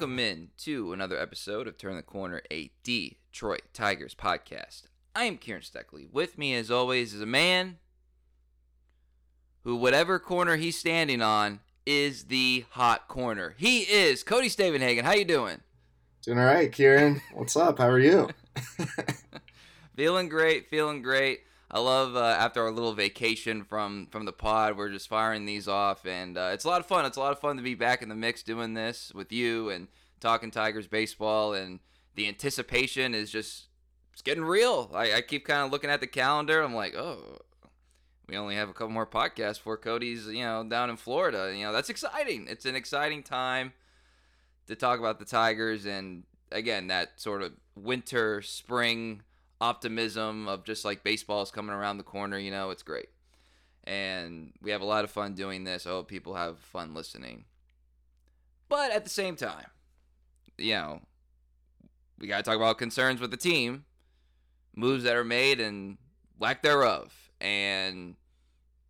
welcome in to another episode of Turn the Corner, a Detroit Tigers podcast. I am Kieran Steckley. With me, as always, is a man who, whatever corner he's standing on, is the hot corner. He is Cody Stavenhagen. How you doing? Doing all right, Kieran. What's up? How are you? feeling great. Feeling great. I love uh, after our little vacation from from the pod, we're just firing these off, and uh, it's a lot of fun. It's a lot of fun to be back in the mix doing this with you and talking Tigers baseball, and the anticipation is just it's getting real. I, I keep kind of looking at the calendar. I'm like, oh, we only have a couple more podcasts for Cody's, you know, down in Florida. You know, that's exciting. It's an exciting time to talk about the Tigers, and again, that sort of winter, spring optimism of just like baseball is coming around the corner. You know, it's great. And we have a lot of fun doing this. I hope people have fun listening. But at the same time, you know, we got to talk about concerns with the team, moves that are made, and lack thereof. And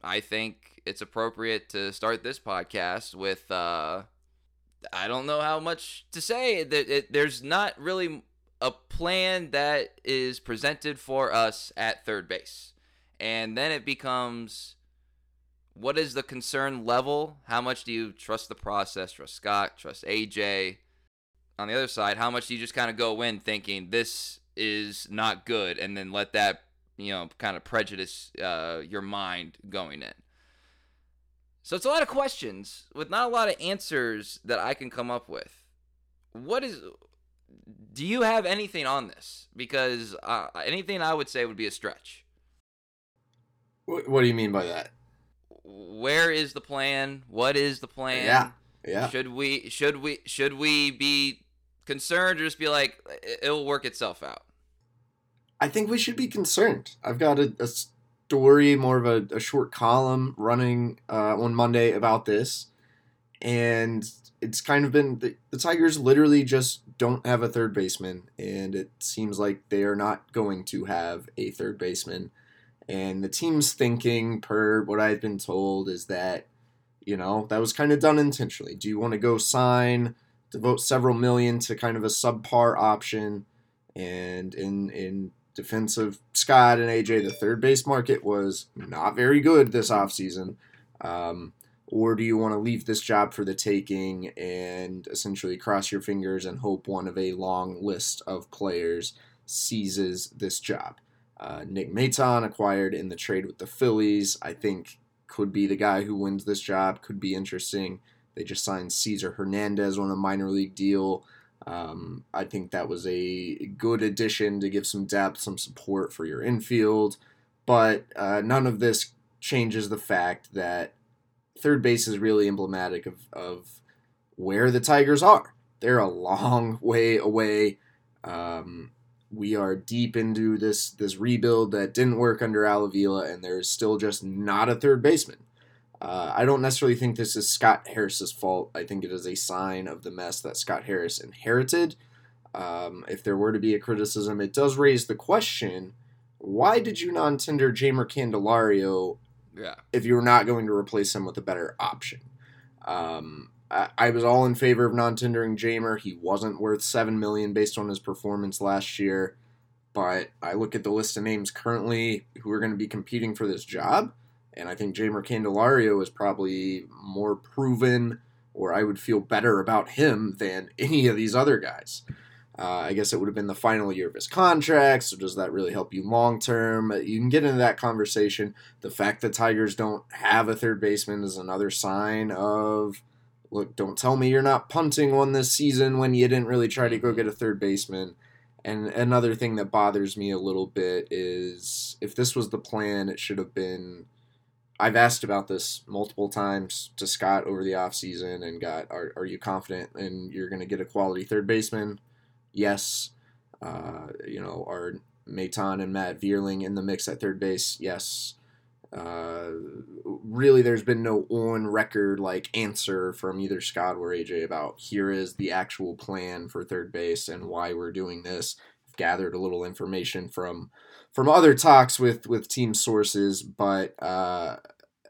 I think it's appropriate to start this podcast with uh, I don't know how much to say. There's not really a plan that is presented for us at third base. And then it becomes what is the concern level? How much do you trust the process, trust Scott, trust AJ? On the other side, how much do you just kind of go in thinking this is not good and then let that, you know, kind of prejudice uh, your mind going in? So it's a lot of questions with not a lot of answers that I can come up with. What is do you have anything on this? Because uh, anything I would say would be a stretch. What, what do you mean by that? Where is the plan? What is the plan? Yeah, yeah. Should we should we should we be concerned or just be like it'll work itself out? I think we should be concerned. I've got a, a story, more of a, a short column running uh, on Monday about this, and it's kind of been the, the Tigers literally just don't have a third baseman, and it seems like they are not going to have a third baseman. And the team's thinking, per what I've been told, is that, you know, that was kind of done intentionally. Do you want to go sign, devote several million to kind of a subpar option? And in in defense of Scott and AJ, the third base market was not very good this offseason. Um, or do you want to leave this job for the taking and essentially cross your fingers and hope one of a long list of players seizes this job? Uh, Nick Maton acquired in the trade with the Phillies, I think could be the guy who wins this job, could be interesting. They just signed Cesar Hernandez on a minor league deal. Um, I think that was a good addition to give some depth, some support for your infield, but uh, none of this changes the fact that third base is really emblematic of, of where the Tigers are. They're a long way away. Um, we are deep into this this rebuild that didn't work under Al Avila, and there's still just not a third baseman. Uh, I don't necessarily think this is Scott Harris's fault. I think it is a sign of the mess that Scott Harris inherited. Um, if there were to be a criticism, it does raise the question: Why did you non-tender Jeimer Candelario yeah. If you were not going to replace him with a better option. Um, I, I was all in favor of non-tendering Jeimer. He wasn't worth seven million based on his performance last year. But I look at the list of names currently who are going to be competing for this job, and I think Jeimer Candelario is probably more proven, or I would feel better about him than any of these other guys. Uh, I guess it would have been the final year of his contract, so does that really help you long term? You can get into that conversation. The fact that Tigers don't have a third baseman is another sign of look, don't tell me you're not punting one this season when you didn't really try to go get a third baseman. And another thing that bothers me a little bit is if this was the plan, it should have been. I've asked about this multiple times to Scott over the offseason and got, are, are you confident and you're going to get a quality third baseman? Yes. Uh, you know, are Maton and Matt Vierling in the mix at third base? Yes. Uh, really, there's been no on record like answer from either Scott or AJ about here is the actual plan for third base and why we're doing this. I've gathered a little information from from other talks with with team sources, but uh,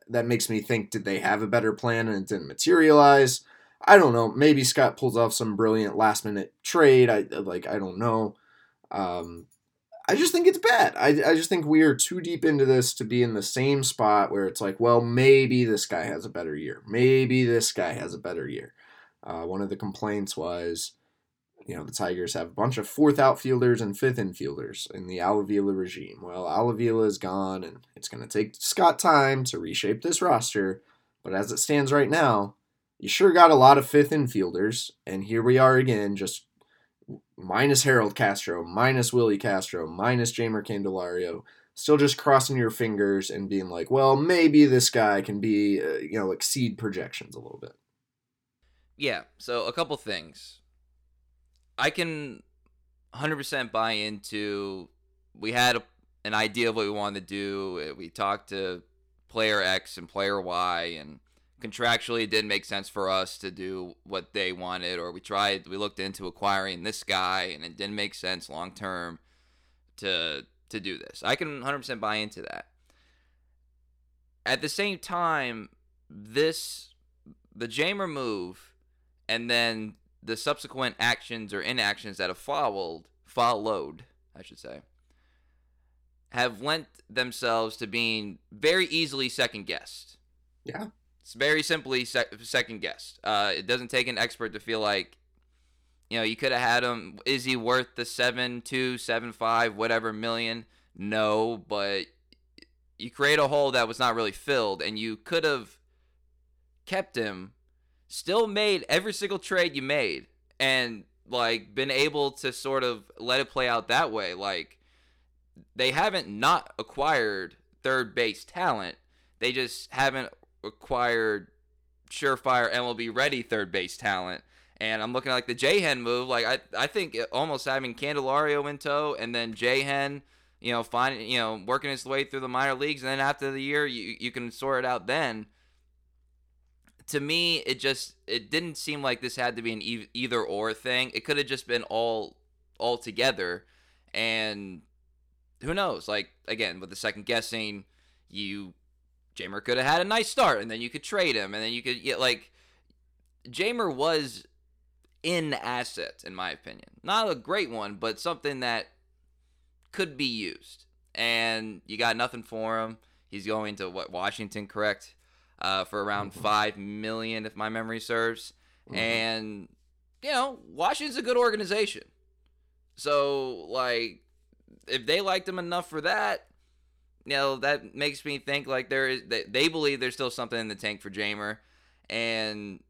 that makes me think did they have a better plan and it didn't materialize? I don't know. Maybe Scott pulls off some brilliant last minute trade. I like. I don't know. Um, I just think it's bad. I, I just think we are too deep into this to be in the same spot where it's like, well, maybe this guy has a better year. Maybe this guy has a better year. Uh, one of the complaints was, you know, the Tigers have a bunch of fourth outfielders and fifth infielders in the Al Avila regime. Well, Al Avila is gone, and it's going to take Scott time to reshape this roster. But as it stands right now, you sure got a lot of fifth infielders, and here we are again, just minus Harold Castro, minus Willie Castro, minus Jeimer Candelario, still just crossing your fingers and being like, well, maybe this guy can be, uh, you know, exceed projections a little bit. Yeah. So a couple things. I can 100% buy into. We had a, an idea of what we wanted to do. We talked to player X and player Y, and contractually it didn't make sense for us to do what they wanted or we tried we looked into acquiring this guy and it didn't make sense long term to to do this. I can 100% buy into that. At the same time this the Jeimer move and then the subsequent actions or inactions that have followed followed i should say have lent themselves to being very easily second guessed yeah it's very simply sec- second guessed. Uh, it doesn't take an expert to feel like, you know, you could have had him. Is he worth the seven two, seven five, whatever million? No, but you create a hole that was not really filled, and you could have kept him, still made every single trade you made, and like been able to sort of let it play out that way. Like they haven't not acquired third base talent. They just haven't acquired surefire MLB ready third base talent. And I'm looking at like the J-Hen move. Like I, I think almost having Candelario in tow and then J-Hen, you know, finding, you know, working his way through the minor leagues, and then after the year, you you can sort it out. Then, to me, it just it didn't seem like this had to be an e- either or thing. It could have just been all all together, and who knows? Like again, with the second guessing, you Jeimer could have had a nice start, and then you could trade him, and then you could get like Jeimer was in asset, in my opinion. Not a great one, but something that could be used. And you got nothing for him. He's going to what Washington, correct? Uh, for around mm-hmm. five million, if my memory serves. Mm-hmm. And you know, Washington's a good organization. So like, if they liked him enough for that, you know that makes me think like there is they, they believe there's still something in the tank for Jeimer, and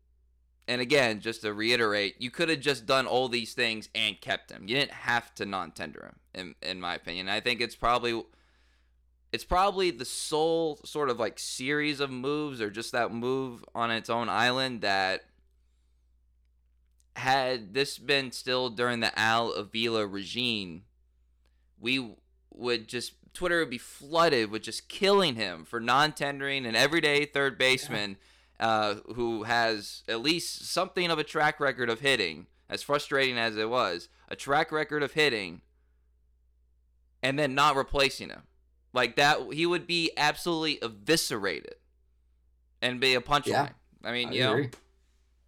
and again just to reiterate, you could have just done all these things and kept him. You didn't have to non-tender him, in in my opinion. I think it's probably it's probably the sole sort of like series of moves or just that move on its own island that had this been still during the Al Avila regime, we would just Twitter would be flooded with just killing him for non-tendering an everyday third baseman uh, who has at least something of a track record of hitting, as frustrating as it was, a track record of hitting, and then not replacing him. Like that, he would be absolutely eviscerated and be a punchline. Yeah, I mean, I you agree.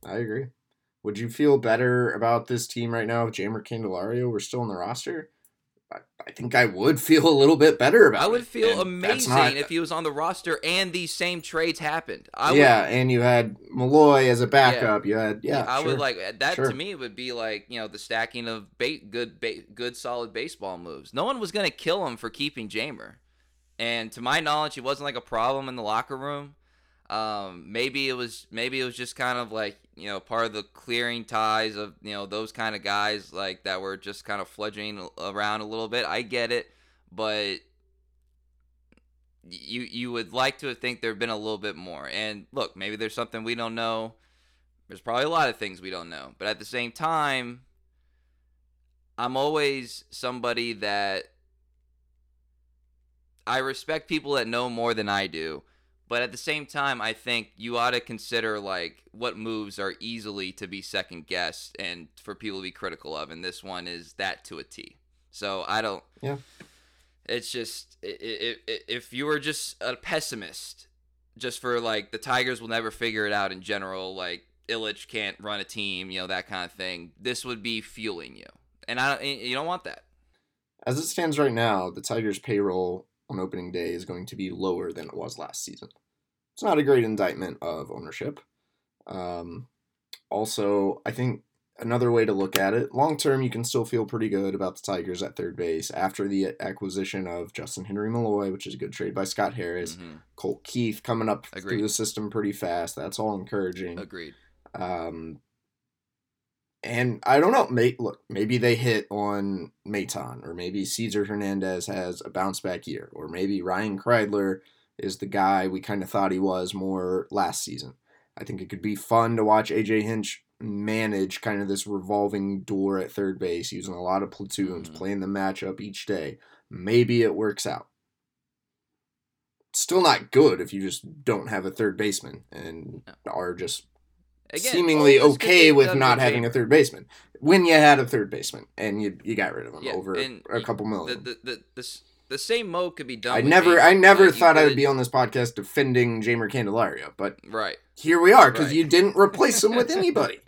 know, I agree. Would you feel better about this team right now if Jeimer Candelario were still in the roster? I think I would feel a little bit better about it. I would feel and amazing not, if he was on the roster and these same trades happened. I yeah, would, and you had Malloy as a backup. Yeah, you had yeah. I sure, would like that sure. to me would be like you know the stacking of ba- good, ba- good, solid baseball moves. No one was gonna kill him for keeping Jeimer, and to my knowledge, he wasn't like a problem in the locker room. Um, maybe it was maybe it was just kind of like you know part of the clearing ties of you know those kind of guys like that were just kind of fledging around a little bit. I get it, but you you would like to think there'd been a little bit more. And look, maybe there's something we don't know. There's probably a lot of things we don't know, but at the same time, I'm always somebody that I respect people that know more than I do but at the same time, I think you ought to consider like what moves are easily to be second guessed and for people to be critical of, and this one is that to a T. So I don't. Yeah. It's just if you were just a pessimist, just for like the Tigers will never figure it out in general, like Ilitch can't run a team, you know that kind of thing. This would be fueling you, and I you don't want that. As it stands right now, the Tigers' payroll on opening day is going to be lower than it was last season. It's not a great indictment of ownership. Um, also, I think another way to look at it, long term, you can still feel pretty good about the Tigers at third base after the acquisition of Justin Henry Malloy, which is a good trade by Scott Harris. Mhm. Colt Keith coming up Agreed. through the system pretty fast. That's all encouraging. Agreed. Um, and I don't know. May, look, maybe they hit on Maton, or maybe Cesar Hernandez has a bounce back year, or maybe Ryan Kreidler is the guy we kind of thought he was more last season. I think it could be fun to watch AJ Hinch manage kind of this revolving door at third base, using a lot of platoons, Mhm. playing the matchup each day. Maybe it works out. Still not good if you just don't have a third baseman and are just Again, seemingly okay with not having a third baseman. When you had a third baseman and you you got rid of him Yeah, over a couple million. the, the, the, s- the same mode could be done. I never. I never thought I would be on this podcast defending Jeimer Candelario, but right. here we are because Right. you didn't replace him with anybody.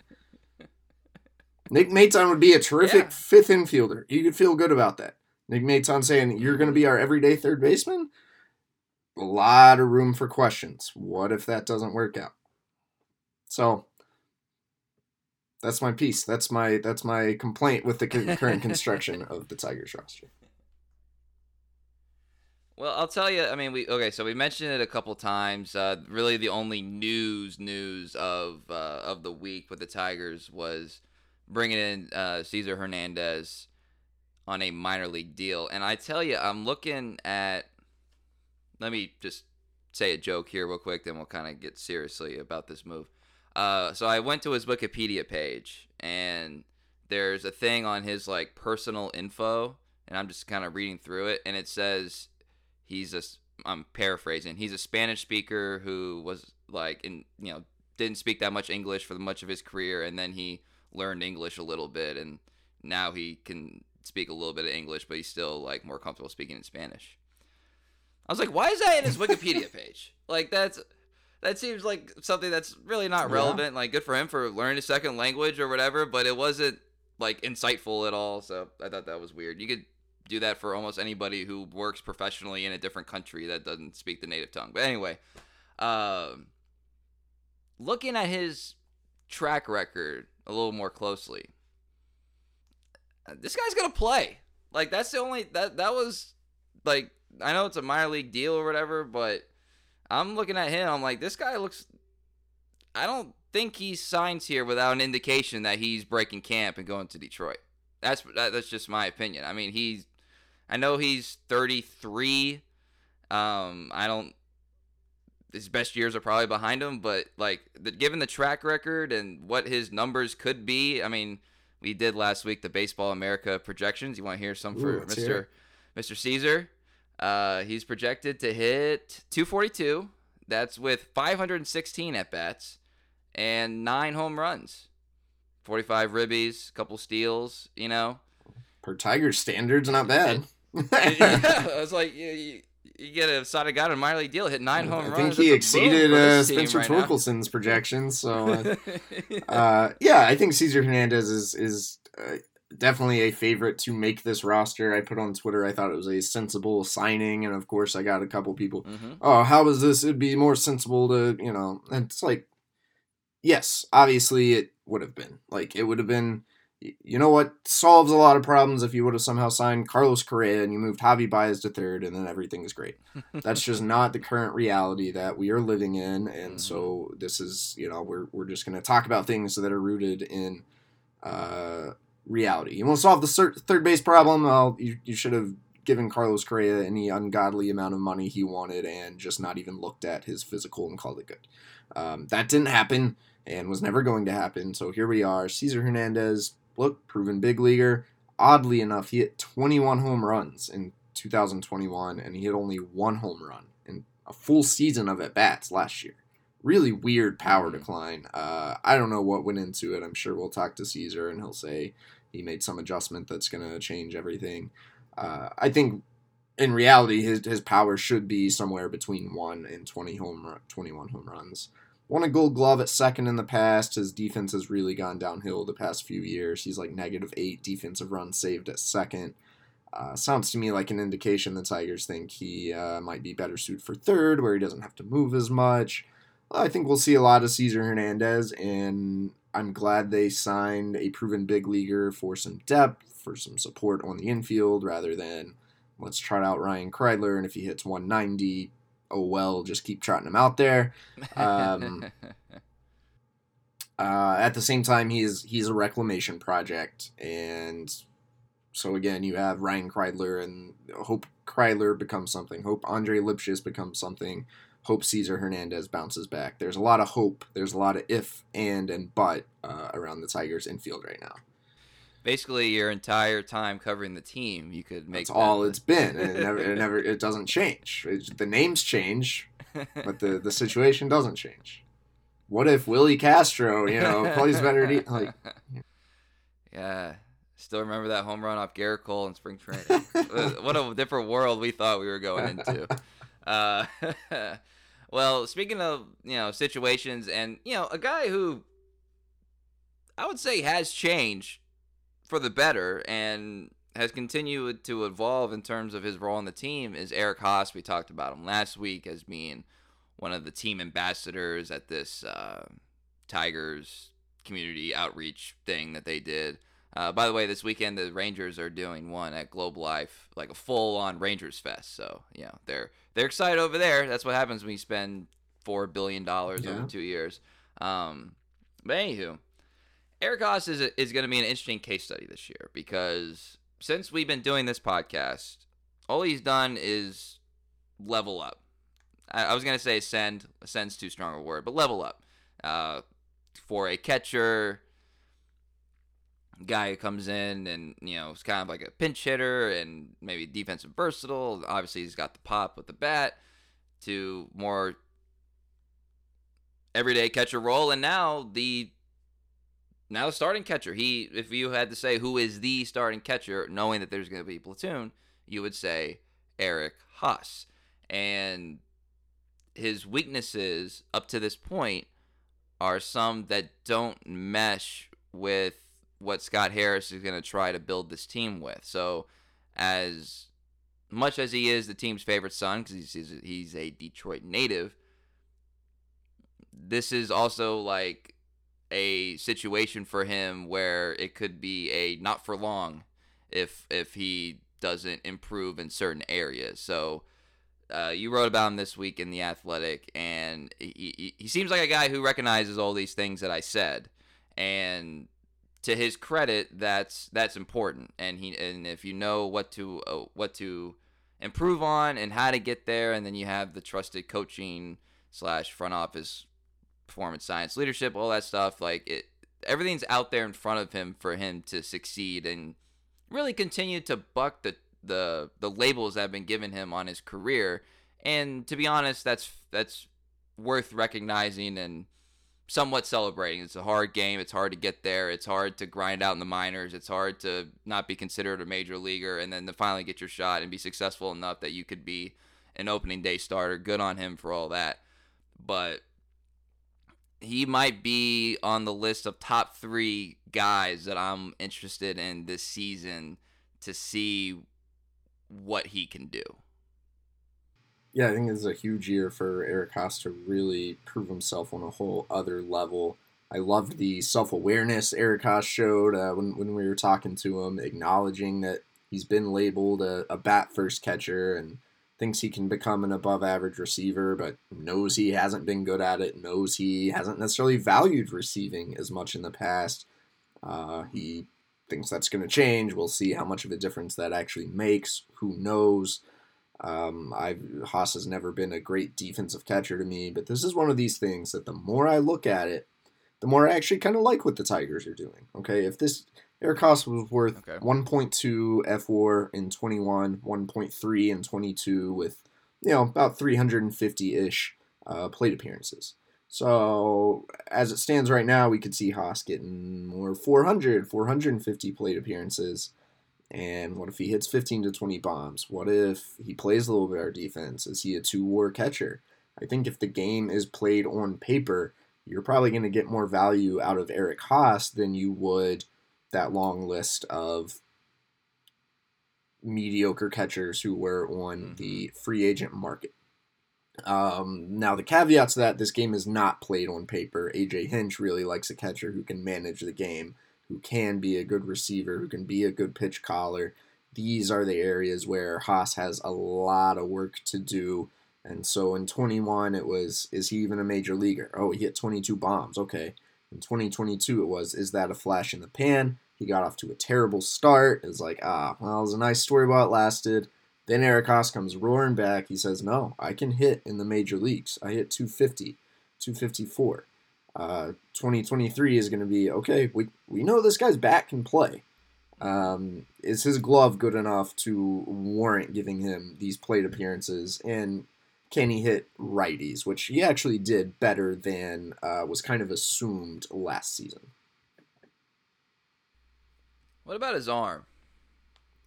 Nick Maton would be a terrific Yeah. fifth infielder. You could feel good about that. Nick Maton saying you're going to be our everyday third baseman. A lot of room for questions. What if that doesn't work out? So that's my piece. That's my that's my complaint with the current construction of the Tigers roster. Well, I'll tell you. I mean, we okay. So we mentioned it a couple times. Uh, really, the only news news of uh, of the week with the Tigers was bringing in uh, Cesar Hernandez on a minor league deal. And I tell you, I'm looking at. Let me just say a joke here real quick, then we'll kind of get seriously about this move. Uh, so I went to his Wikipedia page, and there's a thing on his like personal info, and I'm just kind of reading through it, and it says he's a I'm paraphrasing. He's a Spanish speaker who was like in you know didn't speak that much English for much of his career, and then he learned English a little bit, and now he can speak a little bit of English, but he's still like more comfortable speaking in Spanish. I was like, why is that in his Wikipedia page? Like that's that seems like something that's really not Yeah. relevant. Like good for him for learning a second language or whatever, but it wasn't like insightful at all. So I thought that was weird. You could do that for almost anybody who works professionally in a different country that doesn't speak the native tongue. But anyway, um, looking at his track record a little more closely, this guy's gonna play. Like that's the only that that was like I know it's a minor league deal or whatever, but I'm looking at him. I'm like this guy looks. I don't think he signs here without an indication that he's breaking camp and going to Detroit. That's that's just my opinion. I mean, he's I know he's 33. Um, I don't. His best years are probably behind him, but like the, given the track record and what his numbers could be, I mean, we did last week the Baseball America projections. You want to hear some Ooh, for let's Mister Mister Cesar? Uh, he's projected to hit 242. That's with 516 at bats and nine home runs, 45 ribbies, a couple steals. You know, Per Tiger standards, not bad. Yeah, I was like, you, you, you get a side guy on a minor league deal, hit nine home I runs. I think he a exceeded uh, Spencer right. Torkelson's projections. So, uh, uh, yeah, I think Cesar Hernandez is is uh, definitely a favorite to make this roster. I put on Twitter, I thought it was a sensible signing, and of course, I got a couple people. Mhm. Oh, how is this? It'd be more sensible to, you know. And it's like, yes, obviously it would have been. Like it would have been. You know what solves a lot of problems if you would have somehow signed Carlos Correa and you moved Javi Baez to third, and then everything is great. That's just not the current reality that we are living in, and Mhm. so this is, you know, we're we're just going to talk about things that are rooted in uh, reality. You want to solve the cer- third base problem? Well, you you should have given Carlos Correa any ungodly amount of money he wanted and just not even looked at his physical and called it good. Um, that didn't happen and was never going to happen. So here we are. Cesar Hernandez, look, proven big leaguer. Oddly enough, he hit 21 home runs in 2021, and he hit only one home run in a full season of at bats last year. Really weird power Mhm. decline. Uh, I don't know what went into it. I'm sure we'll talk to Cesar, and he'll say he made some adjustment that's going to change everything. Uh, I think in reality, his his power should be somewhere between one and 20 home run, 21 home runs. Won a gold glove at second in the past. His defense has really gone downhill the past few years. He's like negative eight defensive runs saved at second. Uh, sounds to me like an indication the Tigers think he uh, might be better suited for third, where he doesn't have to move as much. I think we'll see a lot of Cesar Hernandez, and I'm glad they signed a proven big leaguer for some depth, for some support on the infield, rather than let's try out Ryan Kreidler, and if he hits 190, oh well, just keep trotting him out there. Um, uh, at the same time, he's he's a reclamation project, and so again, you have Ryan Kreidler, and hope Kreidler becomes something. Hope Andre Lipcius becomes something. Hope Cesar Hernandez bounces back. There's a lot of hope. There's a lot of if and and but uh, around the Tigers infield right now. Basically, your entire time covering the team, you could make. That's all it's been, and it never, it never, it doesn't change. It, the names change, but the the situation doesn't change. What if Willie Castro, you know, plays better? De- like, yeah, Still remember that home run off Gerrit Cole in spring training. what a different world we thought we were going into. Uh, well, speaking of you know situations, and you know a guy who I would say has changed for the better and has continued to evolve in terms of his role on the team is Eric Haase. We talked about him last week as being one of the team ambassadors at this uh, Tigers community outreach thing that they did. Uh, by the way, this weekend the Rangers are doing one at Globe Life, like a full-on Rangers Fest. So you know they're they're excited over there. That's what happens when you spend four billion dollars yeah. over two years. Um, but anywho, Eric Haase is is going to be an interesting case study this year because since we've been doing this podcast, all he's done is level up. I, I was going to say ascend. Ascend's too strong a word, but level up. Uh, for a catcher guy who comes in and you know is kind of like a pinch hitter and maybe defensive versatile. Obviously, he's got the pop with the bat to more everyday catcher role, and now the now the starting catcher. He, if you had to say who is the starting catcher, knowing that there's going to be platoon, you would say Eric Haase, and his weaknesses up to this point are some that don't mesh with what Scott Harris is going to try to build this team with. So, as much as he is the team's favorite son, because he's, he's a Detroit native, this is also like a situation for him where it could be a not for long if if he doesn't improve in certain areas. So. Uh, you wrote about him this week in the Athletic, and he, he, seems like a guy who recognizes all these things that I said, and to his credit, that's that's important, and he and if you know what to uh, what to improve on and how to get there, and then you have the trusted coaching slash front office performance science leadership, all that stuff, like it, everything's out there in front of him for him to succeed and really continue to buck the the the labels that have been given him on his career. And to be honest, that's that's worth recognizing and somewhat celebrating. It's a hard game. It's hard to get there. It's hard to grind out in the minors. It's hard to not be considered a major leaguer and then to finally get your shot and be successful enough that you could be an opening day starter. Good on him for all that. But he might be on the list of top three guys that I'm interested in this season to see what he can do yeah, I think this is a huge year for Eric Haase to really prove himself on a whole other level. I loved the self awareness Eric Haase showed uh, when, when we were talking to him, acknowledging that he's been labeled a, a bat first catcher and thinks he can become an above average receiver, but knows he hasn't been good at it, knows he hasn't necessarily valued receiving as much in the past. Uh, he thinks that's going to change. We'll see how much of a difference that actually makes. Who knows? Um, I Haase has never been a great defensive catcher to me, but this is one of these things that the more I look at it, the more I actually kind of like what the Tigers are doing. Okay, if this Eric Haase was worth okay. 1.2 fWAR in 21, 1.3 in 22, with you know about 350 ish uh, plate appearances. So as it stands right now, we could see Haase getting more 400, 450 plate appearances. And what if he hits 15 to 20 bombs? What if he plays a little bit our defense? Is he a two war catcher? I think if the game is played on paper, you're probably going to get more value out of Eric Haase than you would that long list of mediocre catchers who were on Mhm. the free agent market. Um, now, the caveat to that, this game is not played on paper. AJ Hinch really likes a catcher who can manage the game, who can be a good receiver, who can be a good pitch caller. These are the areas where Haase has a lot of work to do. And so in 21, it was, is he even a major leaguer? Oh, he hit 22 bombs. Okay. In 2022, it was, is that a flash in the pan? He got off to a terrible start. It's like, ah, well, it was a nice story while it lasted. Then Eric Haase comes roaring back. He says, no, I can hit in the major leagues. I hit 250, 254. Uh, 2023 is going to be, okay, we, we know this guy's back can play. Um, is his glove good enough to warrant giving him these plate appearances? And can he hit righties, which he actually did better than uh, was kind of assumed last season. What about his arm?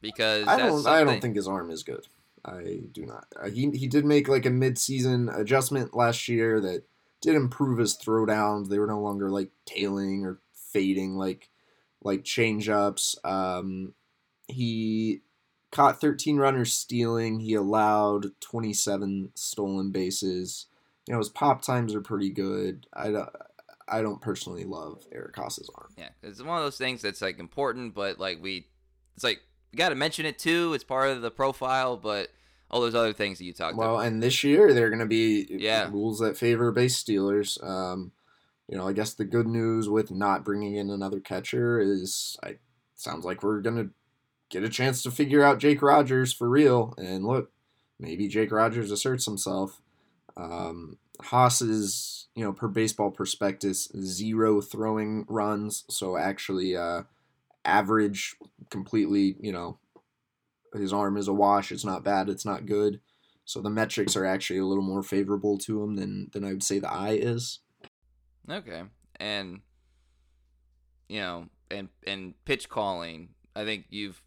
Because I don't. I don't think his arm is good. I do not. Uh, he he did make like a mid-season adjustment last year that did improve his throwdowns. They were no longer like tailing or fading like like change-ups. Um, he caught 13 runners stealing. He allowed 27 stolen bases. You know his pop times are pretty good. I don't. I don't personally love Eric Haase's arm. Yeah, it's one of those things that's like important, but like we, it's like you got to mention it too. It's part of the profile, but all those other things that you talked Well, about. Well, and this year there are going to be Yeah. rules that favor base stealers. Um, you know, I guess the good news with not bringing in another catcher is, I sounds like we're going to get a chance to figure out Jake Rogers for real. And look, maybe Jake Rogers asserts himself. Um, Haase is, you know, per baseball prospectus, zero throwing runs, so actually, uh, average, completely, you know, his arm is a wash. It's not bad. It's not good. So the metrics are actually a little more favorable to him than than I would say the eye is. Okay, and you know, and and pitch calling. I think you've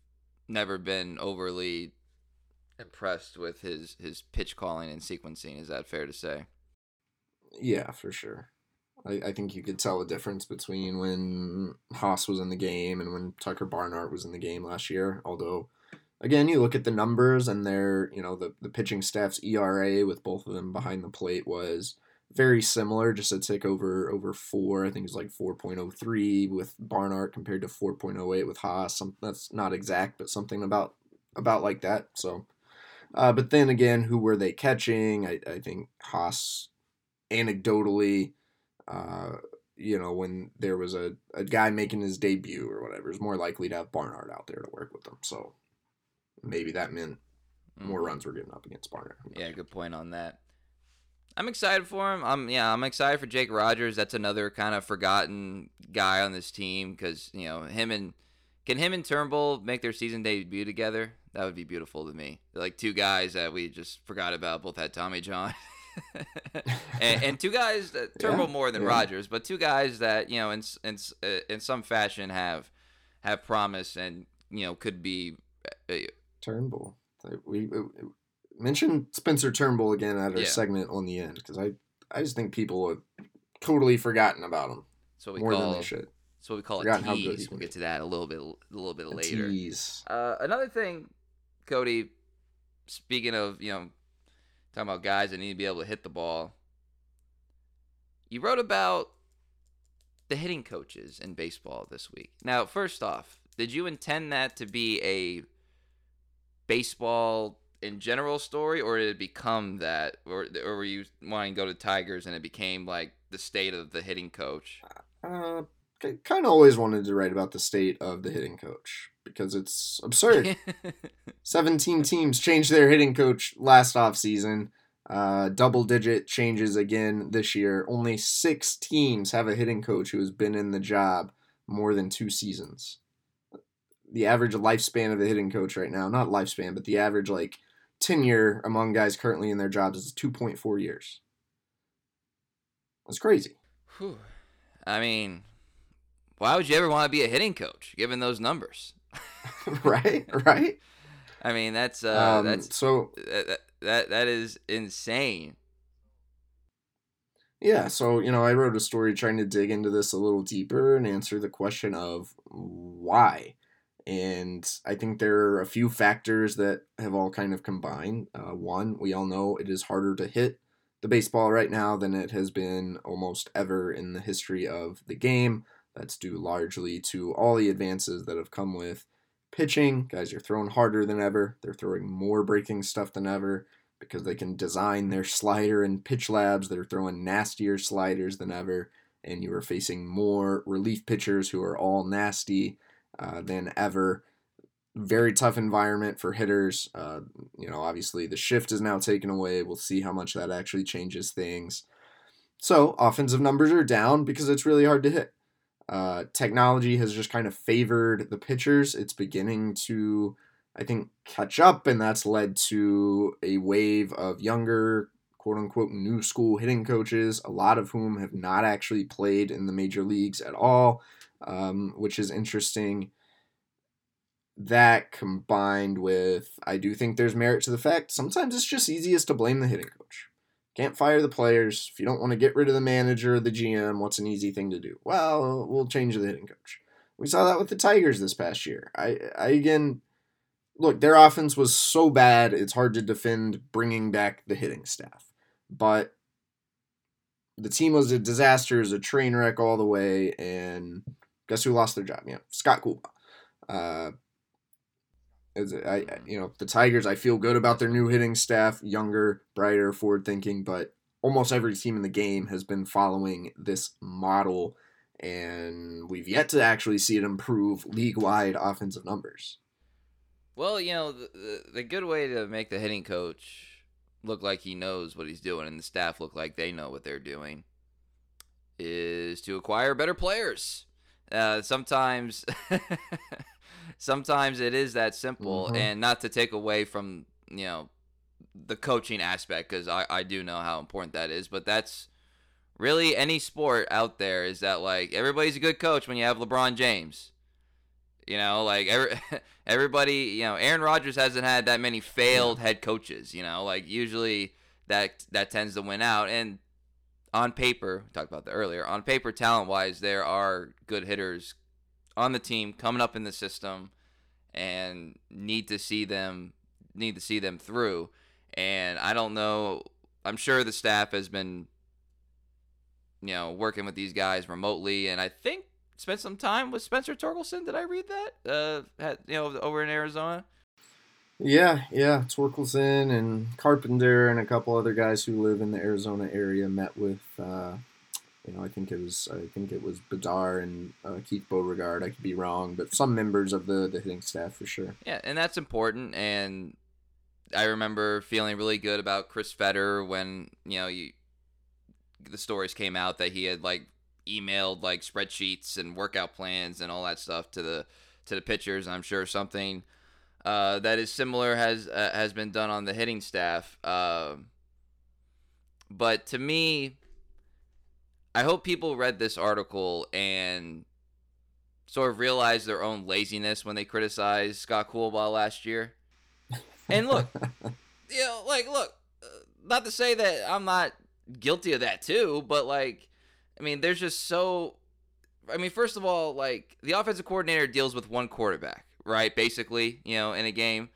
never been overly impressed with his his pitch calling and sequencing. Is that fair to say? Yeah, for sure. I, I think you could tell a difference between when Haase was in the game and when Tucker Barnhart was in the game last year. Although, again, you look at the numbers and their, you know, the, the pitching staff's ERA with both of them behind the plate was very similar, just a tick over over four. I think it's like four point oh three with Barnhart compared to four point oh eight with Haase. Some, that's not exact, but something about about like that. So, uh, but then again, who were they catching? I, I think Haase, anecdotally, uh, you know, when there was a, a guy making his debut or whatever, is more likely to have Barnhart out there to work with them. So maybe that meant more Mhm. runs were given up against Barnhart. Yeah, good point on that. I'm excited for him. I'm yeah, I'm excited for Jake Rogers. That's another kind of forgotten guy on this team because you know him and can him and Turnbull make their season debut together? That would be beautiful to me. They're like two guys that we just forgot about. Both had Tommy John, and, and two guys that Turnbull Yeah, more than yeah. Rogers, but two guys that you know in in uh, in some fashion have have promise and you know could be uh, Turnbull. We, we mentioned Spencer Turnbull again at our Yeah. segment on the end because I, I just think people have totally forgotten about him So we more than call they should. what we call Forgotten good tease. We'll get to that a little bit a little bit A later. tease. Uh, another thing, Cody. Speaking of you know, talking about guys that need to be able to hit the ball. You wrote about the hitting coaches in baseball this week. Now, first off, did you intend that to be a baseball in general story, or did it become that, or or were you wanting to go to Tigers and it became like the state of the hitting coach? Uh, kind of always wanted to write about the state of the hitting coach because it's absurd. 17 teams changed their hitting coach last offseason. Uh, double digit changes again this year. Only six teams have a hitting coach who has been in the job more than two seasons. The average lifespan of a hitting coach right now, not lifespan, but the average like tenure among guys currently in their jobs is 2.4 years. That's crazy. Whew. I mean, why would you ever want to be a hitting coach given those numbers? right? Right? I mean, that's uh, um, that's so that, that that is insane. Yeah, so you know, I wrote a story trying to dig into this a little deeper and answer the question of why. And I think there are a few factors that have all kind of combined. Uh, one, we all know it is harder to hit the baseball right now than it has been almost ever in the history of the game. That's due largely to all the advances that have come with pitching. Guys are throwing harder than ever, they're throwing more breaking stuff than ever because they can design their slider and pitch labs. They're throwing nastier sliders than ever, and you are facing more relief pitchers who are all nasty uh, than ever. Very tough environment for hitters. Uh, you know, obviously the shift is now taken away. We'll see how much that actually changes things. So offensive numbers are down because it's really hard to hit. Uh, technology has just kind of favored the pitchers. It's beginning to I think, catch up, and that's led to a wave of younger, quote unquote, new school hitting coaches, a lot of whom have not actually played in the major leagues at all, um, which is interesting. That combined with, I do think there's merit to the fact sometimes it's just easiest to blame the hitting coach. Can't fire the players. If you don't want to get rid of the manager or the GM, what's an easy thing to do? Well, we'll change the hitting coach. We saw that with the Tigers this past year. I, I again, look, their offense was so bad, it's hard to defend bringing back the hitting staff. But the team was a disaster, was a train wreck all the way, and guess who lost their job? Yeah, Scott Coolbaugh. Uh, I, you know, the Tigers, I feel good about their new hitting staff, younger, brighter, forward thinking, but almost every team in the game has been following this model, and we've yet to actually see it improve league wide offensive numbers. Well, you know, the, the, the good way to make the hitting coach look like he knows what he's doing and the staff look like they know what they're doing is to acquire better players. Uh, sometimes, sometimes it is that simple, mm-hmm. and not to take away from you know the coaching aspect because I, I do know how important that is, but that's really any sport out there is that like everybody's a good coach when you have LeBron James. You know, like every, everybody, you know, Aaron Rodgers hasn't had that many failed head coaches. You know, like usually that that tends to win out. And on paper, we talked about that earlier. On paper, talent wise, there are good hitters on the team coming up in the system, and need to see them need to see them through. And I don't know. I'm sure the staff has been, you know, working with these guys remotely, and I think spent some time with Spencer Torkelson. Did I read that? Uh, had, you know, over in Arizona. Yeah, yeah, Torkelson and Carpenter and a couple other guys who live in the Arizona area met with, uh, you know, I think it was I think it was Brdar and uh, Keith Beauregard. I could be wrong, but some members of the the hitting staff for sure. Yeah, and that's important. And I remember feeling really good about Chris Fetter when you know you the stories came out that he had like emailed like spreadsheets and workout plans and all that stuff to the to the pitchers. I'm sure something uh, that is similar has uh, has been done on the hitting staff. Uh, but to me, I hope people read this article and sort of realize their own laziness when they criticize Scott Coolbaugh last year. And look, you know, like look, uh, not to say that I'm not guilty of that too, but like I mean, there's just so. I mean, first of all, like the offensive coordinator deals with one quarterback, right? Basically, you know, in a game.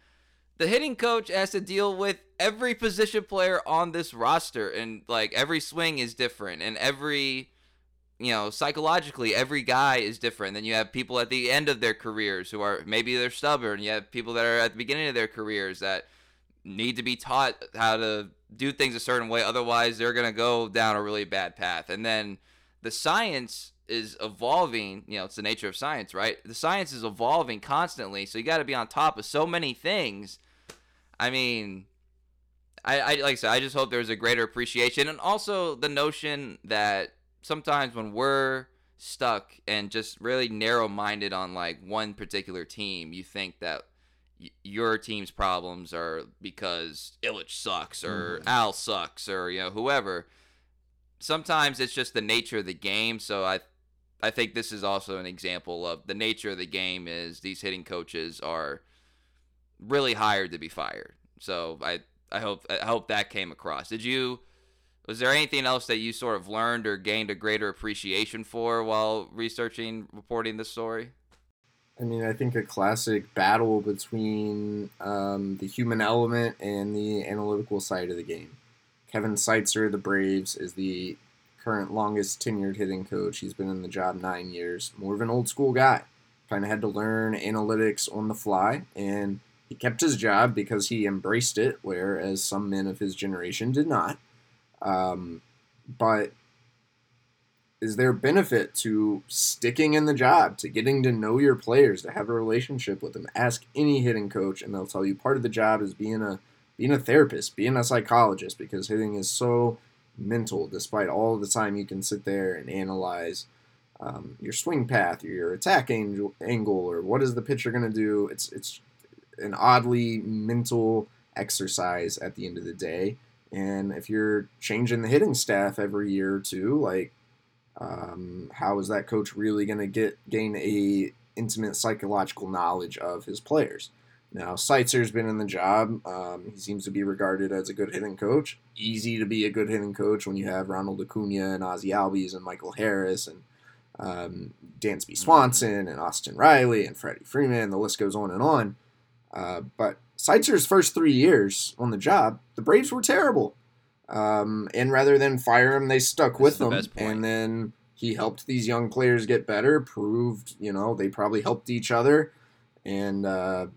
The hitting coach has to deal with every position player on this roster, and like every swing is different, and every you know, psychologically, every guy is different. Then you have people at the end of their careers who are maybe they're stubborn. You have people that are at the beginning of their careers that need to be taught how to do things a certain way. Otherwise, they're going to go down a really bad path. And then the science is evolving. You know, it's the nature of science, right? The science is evolving constantly, so you got to be on top of so many things. I mean, I, I like I said, I just hope there's a greater appreciation, and also the notion that sometimes when we're stuck and just really narrow-minded on like one particular team, you think that y- your team's problems are because Ilitch sucks or mm-hmm. Al sucks or you know whoever sometimes it's just the nature of the game. So I I think this is also an example of the nature of the game is these hitting coaches are really hired to be fired. So I I hope I hope that came across. Did you was there anything else that you sort of learned or gained a greater appreciation for while researching, reporting this story? I mean, I think a classic battle between um, the human element and the analytical side of the game. Kevin Seitzer, the Braves, is the current longest tenured hitting coach. He's been in the job nine years. More of an old school guy. Kind of had to learn analytics on the fly, and he kept his job because he embraced it, whereas some men of his generation did not. Um, but is there benefit to sticking in the job, to getting to know your players, to have a relationship with them? Ask any hitting coach, and they'll tell you part of the job is being a being a therapist, being a psychologist, because hitting is so mental. Despite all the time you can sit there and analyze um, your swing path, or your attack angle, angle, or what is the pitcher going to do? It's it's an oddly mental exercise at the end of the day. And if you're changing the hitting staff every year or two, like um, how is that coach really going to get gain a intimate psychological knowledge of his players? Now, Seitzer's been in the job. Um, he seems to be regarded as a good hitting coach. Easy to be a good hitting coach when you have Ronald Acuna and Ozzie Albies and Michael Harris and um, Dansby Swanson and Austin Riley and Freddie Freeman. The list goes on and on. Uh, but Seitzer's first three years on the job, the Braves were terrible. Um, and rather than fire him, they stuck with them. And then he helped these young players get better, proved, you know, they probably helped each other. And uh,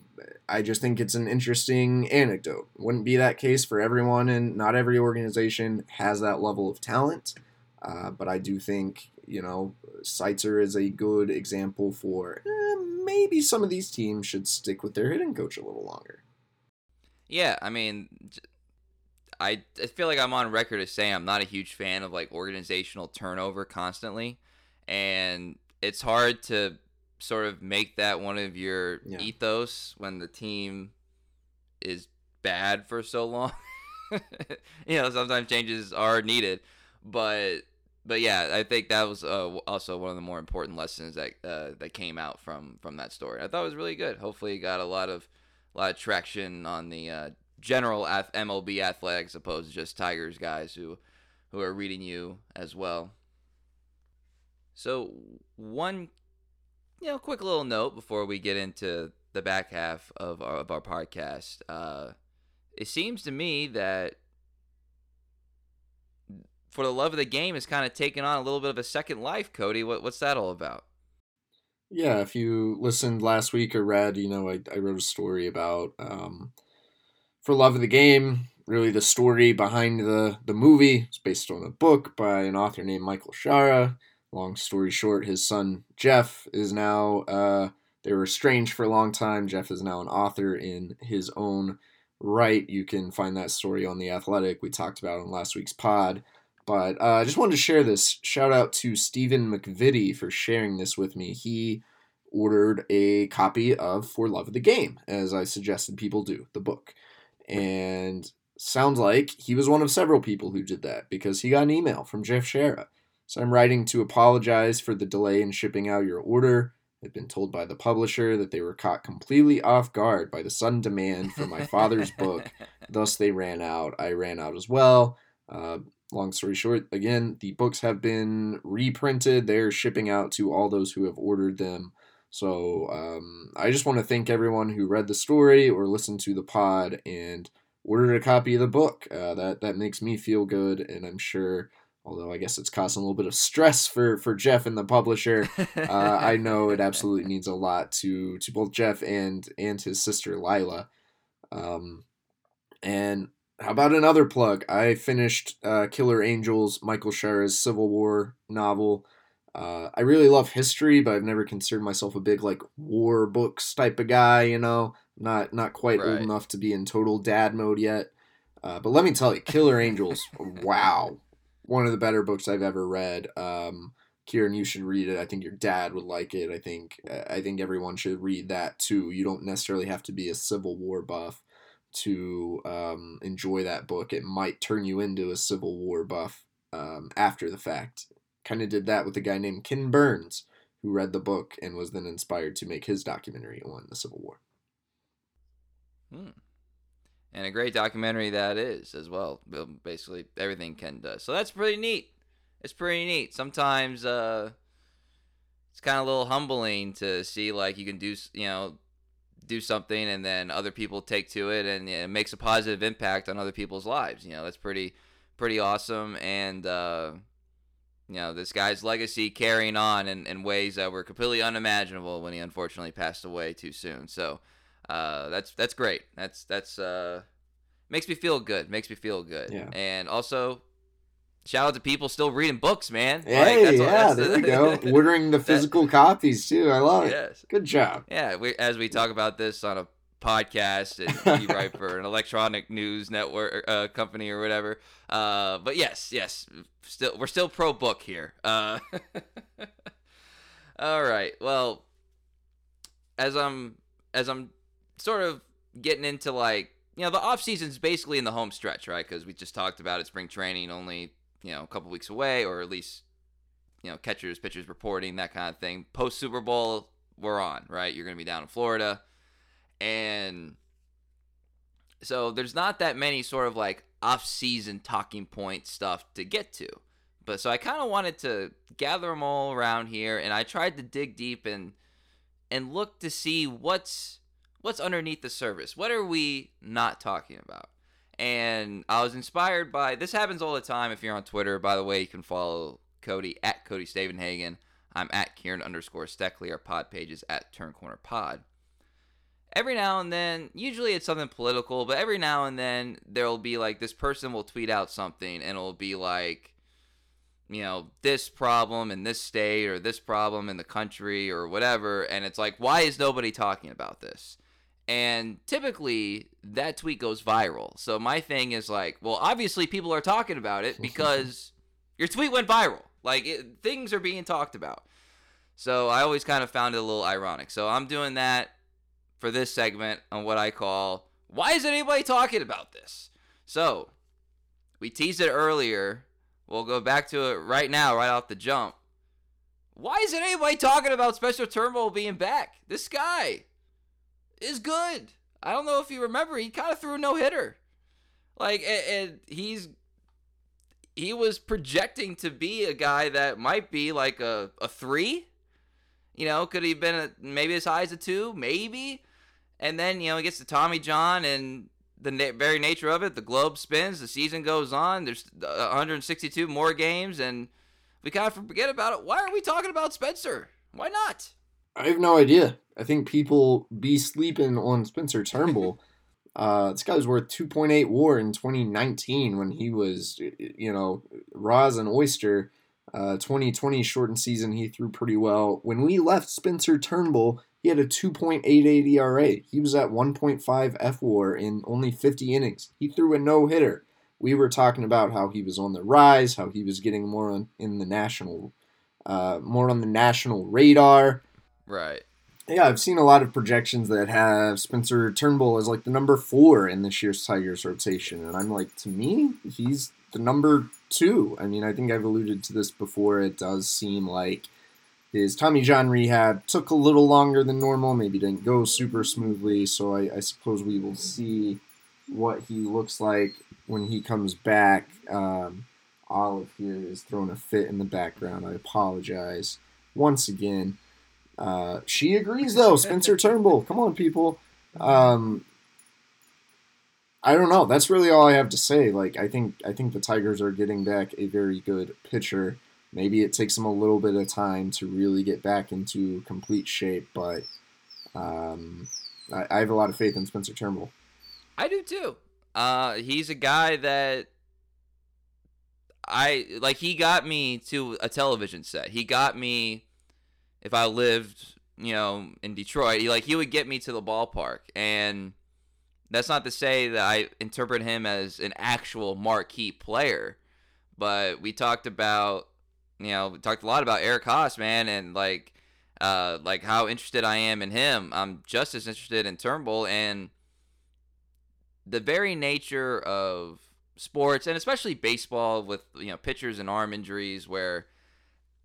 I just think it's an interesting anecdote. Wouldn't be that case for everyone, and not every organization has that level of talent. Uh, but I do think, you know, Seitzer is a good example for eh, maybe some of these teams should stick with their hitting coach a little longer. Yeah, I mean, I, I feel like I'm on record as saying I'm not a huge fan of like organizational turnover constantly, and it's hard to sort of make that one of your yeah. ethos when the team is bad for so long. you know, sometimes changes are needed, but but yeah, I think that was uh, also one of the more important lessons that uh, that came out from from that story. I thought it was really good. Hopefully, it got a lot of a lot of traction on the uh, general MLB athletics, opposed to just Tigers guys who who are reading you as well. So one, you know, quick little note before we get into the back half of our, of our podcast. Uh, it seems to me that for the love of the game is kind of taking on a little bit of a second life. Cody, what, what's that all about? Yeah, if you listened last week or read, you know, I, I wrote a story about um, for love of the game. Really, the story behind the the movie is based on a book by an author named Michael Shaara. Long story short, his son Jeff is now uh, they were estranged for a long time. Jeff is now an author in his own right. You can find that story on the Athletic. We talked about on last week's pod. But uh, I just wanted to share this. Shout out to Stephen McVitie for sharing this with me. He ordered a copy of For Love of the Game, as I suggested people do, the book. And sounds like he was one of several people who did that because he got an email from Jeff Shaara. So I'm writing to apologize for the delay in shipping out your order. I've been told by the publisher that they were caught completely off guard by the sudden demand for my father's book. Thus, they ran out. I ran out as well. Uh, long story short, again, the books have been reprinted. They're shipping out to all those who have ordered them. So um, I just want to thank everyone who read the story or listened to the pod and ordered a copy of the book. Uh, that that makes me feel good, and I'm sure. Although I guess it's causing a little bit of stress for, for Jeff and the publisher, uh, I know it absolutely means a lot to to both Jeff and and his sister Lila. Um, and how about another plug? I finished uh, Killer Angels, Michael Shaara's Civil War novel. Uh, I really love history, but I've never considered myself a big like war books type of guy. You know, not not quite right. old enough to be in total dad mode yet. Uh, but let me tell you, Killer Angels, wow, one of the better books I've ever read. Um, Kieran, you should read it. I think your dad would like it. I think I think everyone should read that too. You don't necessarily have to be a Civil War buff to um, enjoy that book. It might turn you into a Civil War buff um, after the fact. Kind of did that with a guy named Ken Burns, who read the book and was then inspired to make his documentary on the Civil War. Hmm. and a great documentary that is as well. Basically, everything Ken does. So that's pretty neat. It's pretty neat. Sometimes uh, it's kind of a little humbling to see like you can do you know do something and then other people take to it and it makes a positive impact on other people's lives. You know, that's pretty pretty awesome and. Uh, you know, this guy's legacy carrying on in, in ways that were completely unimaginable when he unfortunately passed away too soon. So uh, that's that's great. That's that's uh, makes me feel good. Makes me feel good. Yeah. And also, shout out to people still reading books, man. Hey, Like, yeah, there we go. Ordering the physical copies too. I love it. yes. Good job. Yeah, we, as we talk about this on a podcast and you write for an electronic news network uh, company or whatever. Uh, but yes, yes, still we're still pro book here. Uh, all right. Well, as I'm as I'm sort of getting into like you know the off season's basically in the home stretch, right? Because we just talked about it. Spring training only you know a couple weeks away, or at least you know catchers, pitchers reporting that kind of thing. Post Super Bowl, we're on, right? You're gonna be down in Florida, and so there's not that many sort of like off-season talking point stuff to get to. But so I kind of wanted to gather them all around here, and I tried to dig deep and and look to see what's what's underneath the surface. What are we not talking about? And I was inspired by this. Happens all the time. If you're on Twitter, by the way, you can follow Cody at Cody Stavenhagen. I'm at Kieran underscore Steckley. Our pod page is at Turn Corner Pod every now and then, usually it's something political, but every now and then there'll be like this person will tweet out something and it'll be like, you know, this problem in this state or this problem in the country or whatever. And it's like, why is nobody talking about this? And typically that tweet goes viral. So my thing is like, well, obviously people are talking about it because your tweet went viral. Like it, things are being talked about. So I always kind of found it a little ironic. So I'm doing that for this segment on what I call Why Isn't Anybody Talking About This? So, we teased it earlier. We'll go back to it right now, right off the jump. Why isn't anybody talking about Spencer Turnbull being back? This guy is good. I don't know if you remember, he kind of threw a no hitter. Like, and, and he's he was projecting to be a guy that might be like a, a three. You know, could he have been a, maybe as high as a two? Maybe. And then, you know, he gets to Tommy John and the na- very nature of it, the globe spins, the season goes on. There's uh, 162 more games, and we kind of forget about it. Why are we talking about Spencer? Why not? I have no idea. I think people be sleeping on Spencer Turnbull. uh, this guy was worth 2.8 WAR in 2019 when he was, you know, raw as an oyster. Uh, 2020 shortened season, he threw pretty well. When we left Spencer Turnbull, he had a 2.88 ERA. He was at 1.5 F WAR in only 50 innings. He threw a no hitter. We were talking about how he was on the rise, how he was getting more on, in the national, uh, more on the national radar. Right. Yeah, I've seen a lot of projections that have Spencer Turnbull as like the number four in this year's Tigers rotation, and I'm like, to me, he's the number two. I mean, I think I've alluded to this before. It does seem like his Tommy John rehab took a little longer than normal, maybe didn't go super smoothly. So I, I suppose we will see what he looks like when he comes back. Um, Olive here is throwing a fit in the background. I apologize once again. Uh, she agrees though. Spencer Turnbull, come on, people. Um, I don't know. That's really all I have to say. Like, I think I think the Tigers are getting back a very good pitcher. Maybe it takes them a little bit of time to really get back into complete shape, but um, I, I have a lot of faith in Spencer Turnbull. I do too. Uh, he's a guy that I like. He got me to a television set. He got me. If I lived, you know, in Detroit, he like he would get me to the ballpark, and that's not to say that I interpret him as an actual marquee player. But we talked about, you know, we talked a lot about Eric Haase, man, and like, uh, like how interested I am in him. I'm just as interested in Turnbull and the very nature of sports and especially baseball with you know pitchers and arm injuries where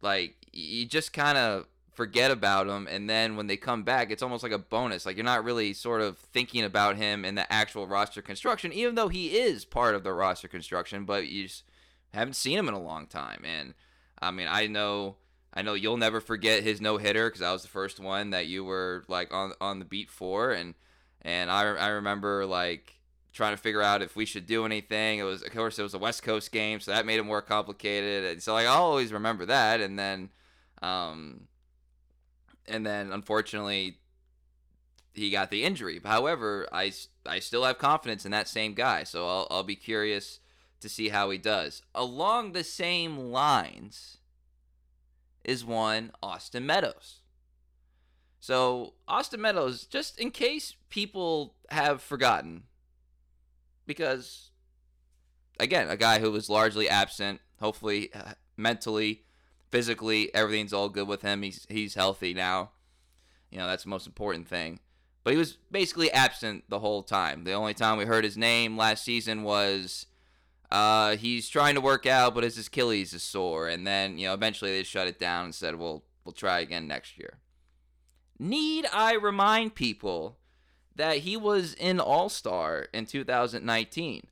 like you just kind of forget about him and then when they come back it's almost like a bonus. Like you're not really sort of thinking about him in the actual roster construction even though he is part of the roster construction but you just haven't seen him in a long time. And i mean i know i know you'll never forget his no-hitter because that was the first one that you were like on on the beat for. And and i, I remember like trying to figure out if we should do anything. It was of course it was a west coast game so that made it more complicated. And so like i'll always remember that. And then um and then unfortunately he got the injury. However, I, I still have confidence in that same guy, so I'll, I'll be curious to see how he does. Along the same lines is one Austin Meadows. So, Austin Meadows, just in case people have forgotten, because, again, a guy who was largely absent, hopefully uh, mentally physically everything's all good with him. He's he's healthy now. You know, that's the most important thing. But he was basically absent the whole time. The only time we heard his name last season was uh, he's trying to work out, but his Achilles is sore. And then, you know, eventually they shut it down and said, "We'll we'll try again next year." Need I remind people that he was in All Star in 2019?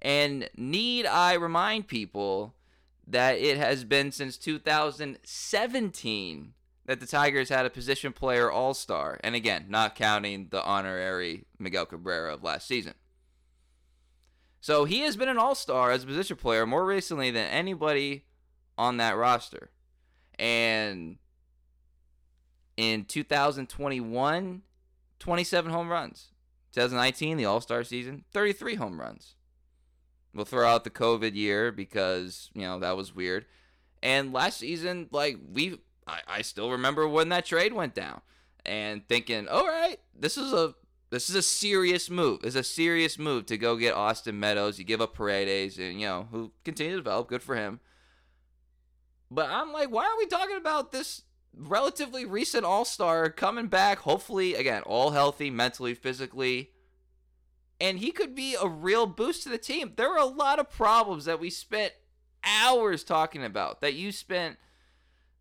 And need I remind people that it has been since 2017 that the Tigers had a position player all star. And again, not counting the honorary Miguel Cabrera of last season. So he has been an all star as a position player more recently than anybody on that roster. And in 2021, 27 home runs. 2019, the all star season, 33 home runs. We'll throw out the COVID year because you know that was weird. And last season, like we, I, I still remember when that trade went down, and thinking, all right, this is a this is a serious move. It's a serious move to go get Austin Meadows. You give up Paredes, and you know who continue to develop. Good for him. But I'm like, why are we talking about this relatively recent All Star coming back? Hopefully, again, all healthy, mentally, physically and he could be a real boost to the team. There were a lot of problems that we spent hours talking about that you spent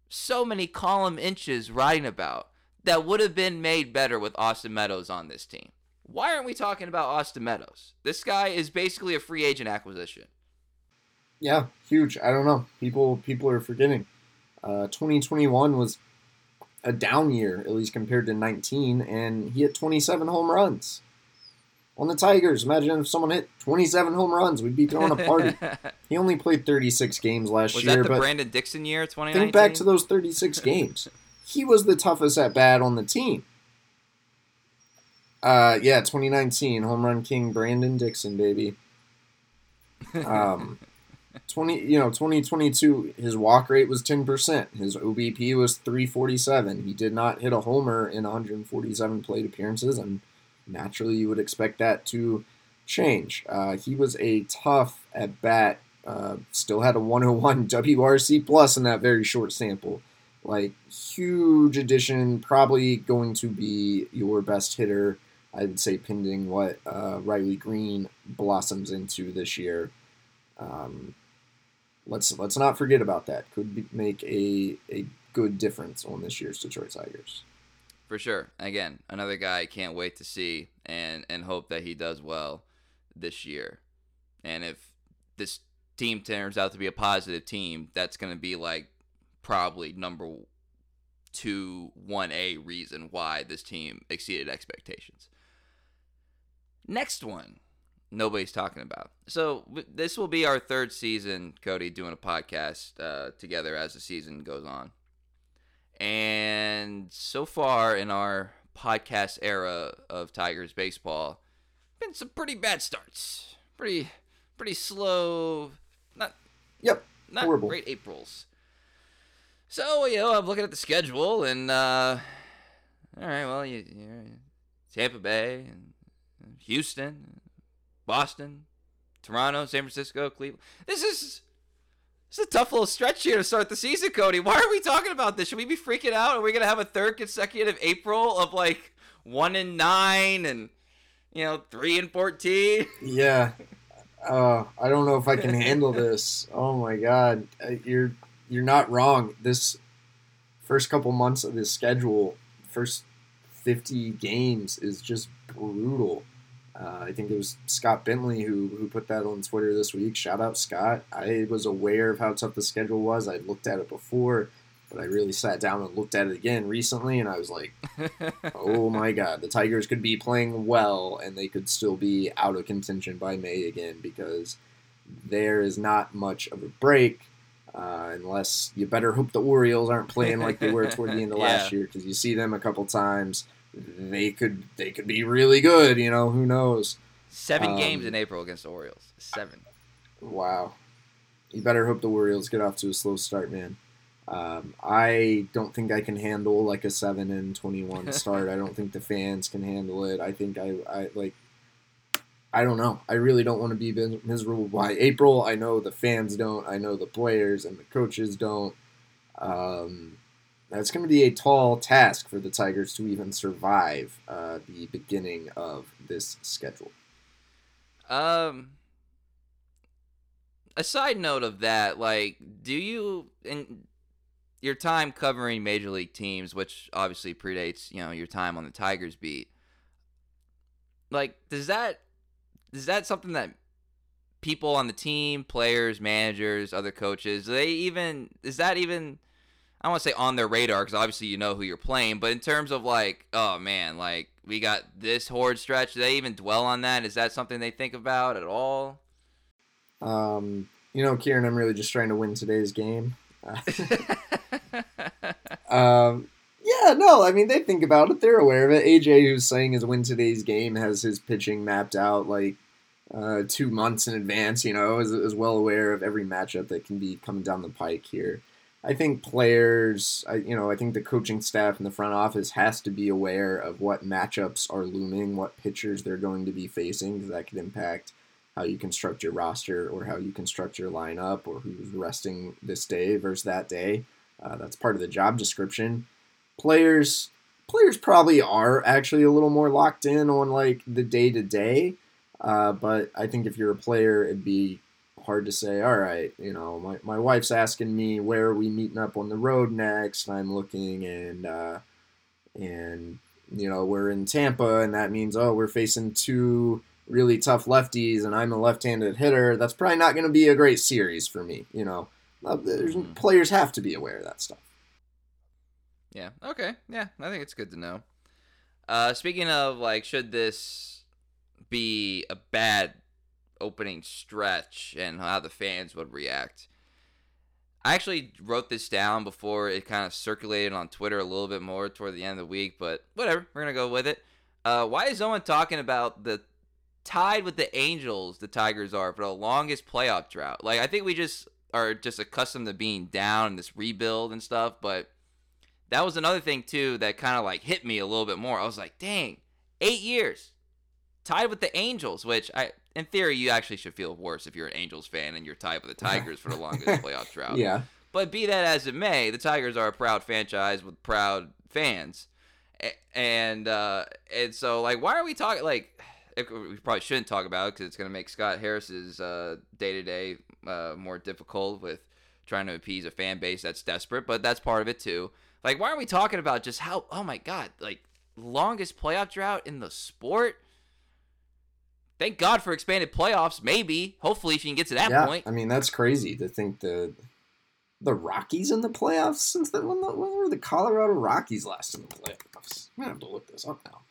so many column inches writing about that would have been made better with Austin Meadows on this team. Why aren't we talking about Austin Meadows? This guy is basically a free agent acquisition. Yeah, huge. I don't know. People people are forgetting. Uh, 2021 was a down year, at least compared to 19, and he had 27 home runs on the Tigers. Imagine if someone hit 27 home runs, we'd be throwing a party. he only played 36 games last was year. Was that the Brandon Dixon year, 2019? Think back to those 36 games. he was the toughest at bat on the team. Uh, yeah, 2019 home run king Brandon Dixon, baby. Um, 20, you know, 2022 his walk rate was 10%. His OBP was 347. He did not hit a homer in 147 plate appearances and naturally you would expect that to change. Uh, he was a tough at bat, uh, still had a 101 WRC plus in that very short sample. Like huge addition, probably going to be your best hitter. I would say pending what uh, Riley Greene blossoms into this year. Um, let's let's not forget about that. Could be, make a a good difference on this year's Detroit Tigers for sure. Again, another guy I can't wait to see and and hope that he does well this year. And if this team turns out to be a positive team, that's going to be like probably number two, one A reason why this team exceeded expectations. Next one, nobody's talking about. So this will be our third season, Cody, doing a podcast uh, together as the season goes on. And so far in our podcast era of Tigers baseball, been some pretty bad starts. Pretty pretty slow. Not Yep. Not horrible. great Aprils. So, you know, I'm looking at the schedule and uh all right, well, you, you Tampa Bay and Houston, Boston, Toronto, San Francisco, Cleveland. This is it's a tough little stretch here to start the season, Cody. Why are we talking about this? Should we be freaking out? Are we gonna have a third consecutive April of like one and nine and you know three and fourteen? Yeah. Uh, I don't know if I can handle this. Oh my god, uh, you're you're not wrong. This first couple months of this schedule, first 50 games is just brutal. Uh, I think it was Scott Bentley who, who put that on Twitter this week. Shout out Scott. I was aware of how tough the schedule was. I looked at it before, but I really sat down and looked at it again recently, and I was like, oh my God, the Tigers could be playing well, and they could still be out of contention by May again because there is not much of a break. Uh, unless you better hope the Orioles aren't playing like they were toward the end of yeah. last year, because you see them a couple times they could they could be really good. You know, who knows? Seven um, games in April against the Orioles. Seven. Wow. You better hope the Orioles get off to a slow start, man. Um, I don't think I can handle like a seven and twenty one start. I don't think the fans can handle it. I think I, I like. I don't know. I really don't want to be miserable by April. I know the fans don't. I know the players and the coaches don't. Um, that's going to be a tall task for the Tigers to even survive uh, the beginning of this schedule. Um, a side note of that, like, do you in your time covering major league teams, which obviously predates you know your time on the Tigers beat, like, does that is that something that people on the team, players, managers, other coaches, they even is that even I want to say on their radar because obviously you know who you're playing, but in terms of like, oh man, like we got this horde stretch, do they even dwell on that? Is that something they think about at all? Um, you know, Kieran, I'm really just trying to win today's game. um, yeah, no, I mean they think about it, they're aware of it. AJ, who's saying his win today's game, has his pitching mapped out like uh, two months in advance. You know, is, is well aware of every matchup that can be coming down the pike here. I think players, I, you know, I think the coaching staff and the front office has to be aware of what matchups are looming, what pitchers they're going to be facing, because that could impact how you construct your roster or how you construct your lineup or who's resting this day versus that day. Uh, that's part of the job description. Players, players probably are actually a little more locked in on like the day to day. But I think if you're a player, it'd be hard to say, all right, you know, my, my wife's asking me where are we meeting up on the road next, I'm looking and uh, and you know, we're in Tampa and that means oh, we're facing two really tough lefties and I'm a left-handed hitter. That's probably not going to be a great series for me, you know. Uh, mm-hmm. Players have to be aware of that stuff. Yeah. Okay. Yeah, I think it's good to know. Uh, speaking of like, should this be a bad opening stretch and how the fans would react. I actually wrote this down before it kind of circulated on Twitter a little bit more toward the end of the week, but whatever, we're gonna go with it. Uh, why is no one talking about the tied with the Angels the Tigers are for the longest playoff drought? Like I think we just are just accustomed to being down and this rebuild and stuff, but that was another thing too that kind of like hit me a little bit more. I was like, dang, eight years tied with the Angels, which I in theory, you actually should feel worse if you're an Angels fan and you're tied with the Tigers for the longest playoff drought. Yeah. But be that as it may, the Tigers are a proud franchise with proud fans, and uh, and so like, why are we talking like? We probably shouldn't talk about it because it's going to make Scott Harris's day to day more difficult with trying to appease a fan base that's desperate. But that's part of it too. Like, why are we talking about just how? Oh my God! Like longest playoff drought in the sport thank God for expanded playoffs. Maybe, hopefully, if you can get to that yeah, point. I mean, that's crazy to think the the Rockies in the playoffs since the, when, the, when were the Colorado Rockies last in the playoffs? I'm gonna have to look this up now.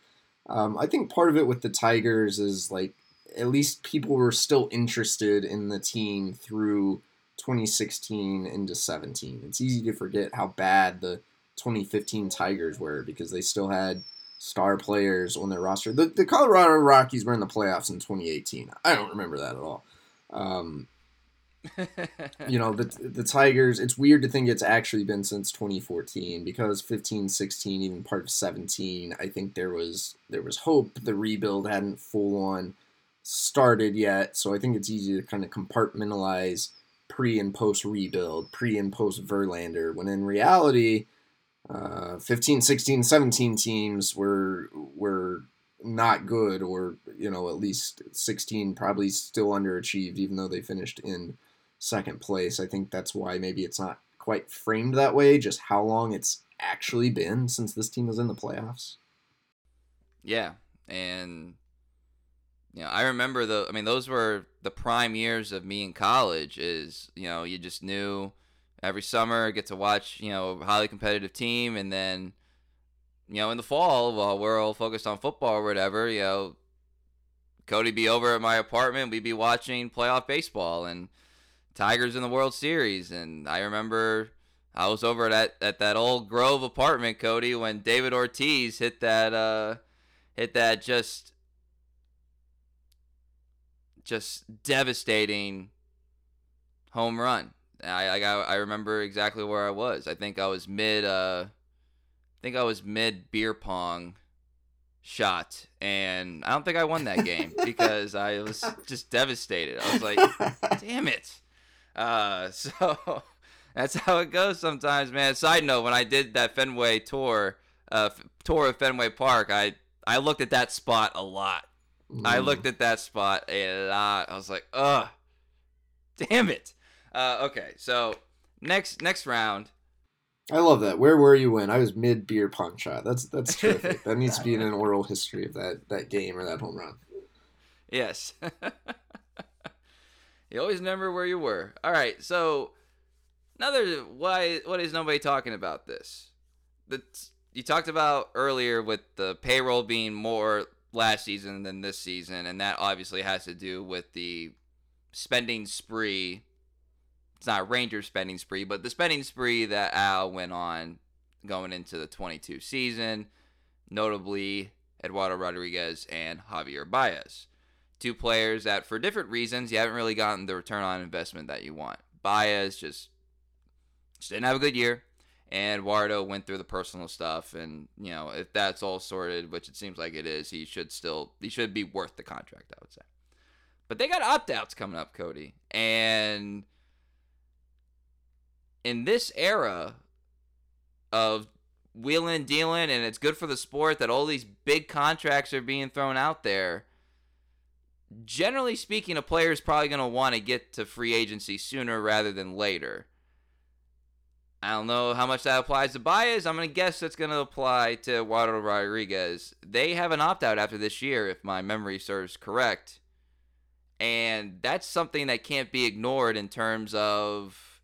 Um, I think part of it with the Tigers is like at least people were still interested in the team through 2016 into 17. It's easy to forget how bad the 2015 Tigers were because they still had star players on their roster. The, the Colorado Rockies were in the playoffs in 2018. I don't remember that at all. Um, you know, the, the Tigers, it's weird to think it's actually been since 2014 because 15, 16, even part of 17, I think there was there was hope. The rebuild hadn't full on started yet, so I think it's easy to kind of compartmentalize pre and post rebuild, pre and post Verlander, when in reality, uh, 15, 16, 17 teams were were not good, or you know at least 16 probably still underachieved, even though they finished in second place. I think that's why maybe it's not quite framed that way. Just how long it's actually been since this team was in the playoffs. Yeah, and you know, I remember the. I mean, those were the prime years of me in college. Is you know, you just knew every summer get to watch you know a highly competitive team, and then you know in the fall while we're all focused on football or whatever, you know, Cody be over at my apartment, we'd be watching playoff baseball and Tigers in the World Series, and I remember I was over at at that old Grove apartment, Cody, when David Ortiz hit that uh hit that just just devastating home run. I, I I remember exactly where I was. I think I was mid uh I think I was mid beer pong shot and I don't think I won that game because I was just devastated. I was like, "Damn it." Uh so that's how it goes sometimes, man. Side note, when I did that Fenway tour, uh tour of Fenway Park, I I looked at that spot a lot. Mm. I looked at that spot a lot. I was like, ugh, damn it. Uh, okay, so next next round. I love that. Where were you when I was mid beer pong shot? That's that's terrific. that needs to be in an oral history of that that game or that home run. Yes. you always remember where you were. All right, so another why what is nobody talking about this? The you talked about earlier with the payroll being more last season than this season, and that obviously has to do with the spending spree. It's not Ranger spending spree, but the spending spree that Al went on going into the 22 season, notably Eduardo Rodriguez and Javier Baez. Two players that, for different reasons, you haven't really gotten the return on investment that you want. Baez just, just didn't have a good year and Eduardo went through the personal stuff, and you know if that's all sorted, which it seems like it is, he should still he should be worth the contract, I would say. But they got opt outs coming up, Cody, and in this era of wheeling and dealing, and it's good for the sport that all these big contracts are being thrown out there. Generally speaking, a player is probably going to want to get to free agency sooner rather than later I don't know how much that applies to Baez. I'm going to guess that's going to apply to Eduardo Rodriguez. They have an opt out after this year, if my memory serves correct. And that's something that can't be ignored in terms of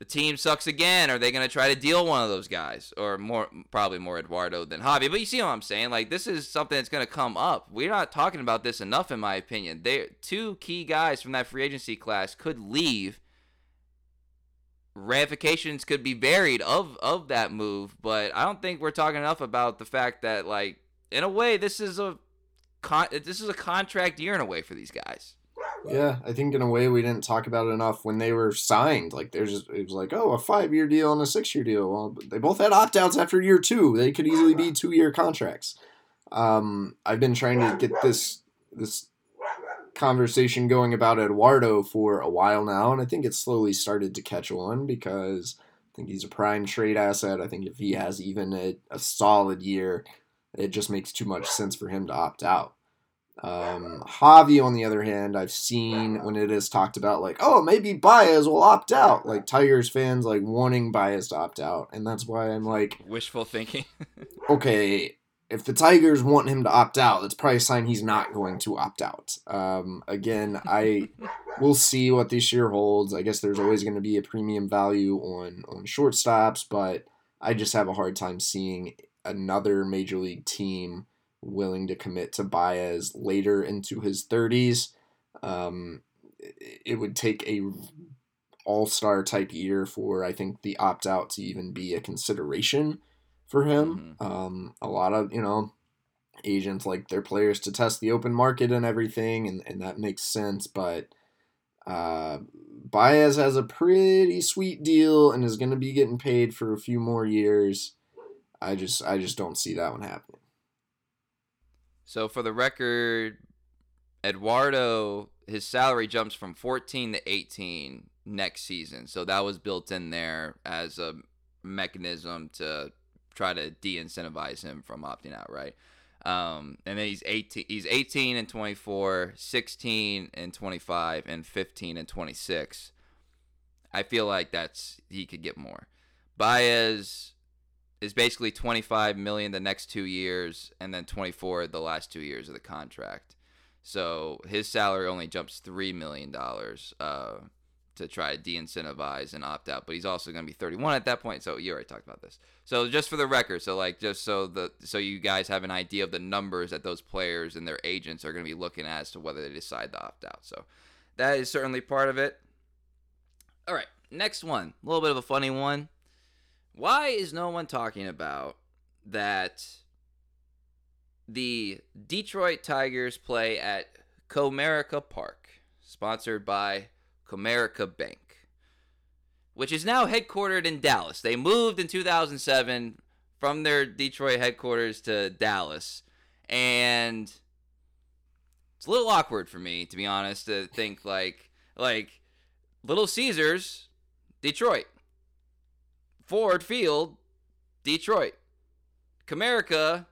the team sucks again. Are they going to try to deal one of those guys? Or more, probably more Eduardo than Javi. But you see what I'm saying? Like, this is something that's going to come up. We're not talking about this enough, in my opinion. They Two key guys from that free agency class could leave ramifications could be varied of of that move, but I don't think we're talking enough about the fact that like in a way this is a con- this is a contract year in a way for these guys. Yeah, I think in a way we didn't talk about it enough when they were signed. Like there's it was like, oh, a five year deal and a six year deal. Well, they both had opt outs after year two. They could easily be two year contracts. Um, I've been trying to get this this conversation going about Eduardo for a while now, and I think it's slowly started to catch on because I think he's a prime trade asset. I think if he has even a, a solid year, it just makes too much sense for him to opt out. Um, Javi, on the other hand, I've seen when it is talked about, like, oh, maybe Baez will opt out. Like Tigers fans, like wanting Baez to opt out, and that's why I'm like wishful thinking. okay, if the Tigers want him to opt out, that's probably a sign he's not going to opt out. Um, again, I will see what this year holds. I guess there's always going to be a premium value on on shortstops, but I just have a hard time seeing another major league team willing to commit to Baez later into his 30s. Um, it would take a all star type year for I think the opt out to even be a consideration for him. Mm-hmm. Um, a lot of you know agents like their players to test the open market and everything, and, and that makes sense. But uh, Baez has a pretty sweet deal and is going to be getting paid for a few more years. I just I just don't see that one happening. So for the record, Eduardo his salary jumps from 14 to 18 next season. So that was built in there as a mechanism to try to de-incentivize him from opting out, right? Um, and then he's 18 he's 18 and 24, 16 and 25 and 15 and 26. I feel like that's he could get more. Baez is basically 25 million the next two years, and then 24 the last two years of the contract. So his salary only jumps three million dollars uh, to try to de-incentivize and opt out. But he's also going to be 31 at that point. So you already talked about this. So just for the record, so like just so the so you guys have an idea of the numbers that those players and their agents are going to be looking at as to whether they decide to opt out. So that is certainly part of it. All right, next one, a little bit of a funny one. Why is no one talking about that? The Detroit Tigers play at Comerica Park, sponsored by Comerica Bank, which is now headquartered in Dallas. They moved in 2007 from their Detroit headquarters to Dallas, and it's a little awkward for me, to be honest, to think like like Little Caesars, Detroit, Ford Field, Detroit, Comerica,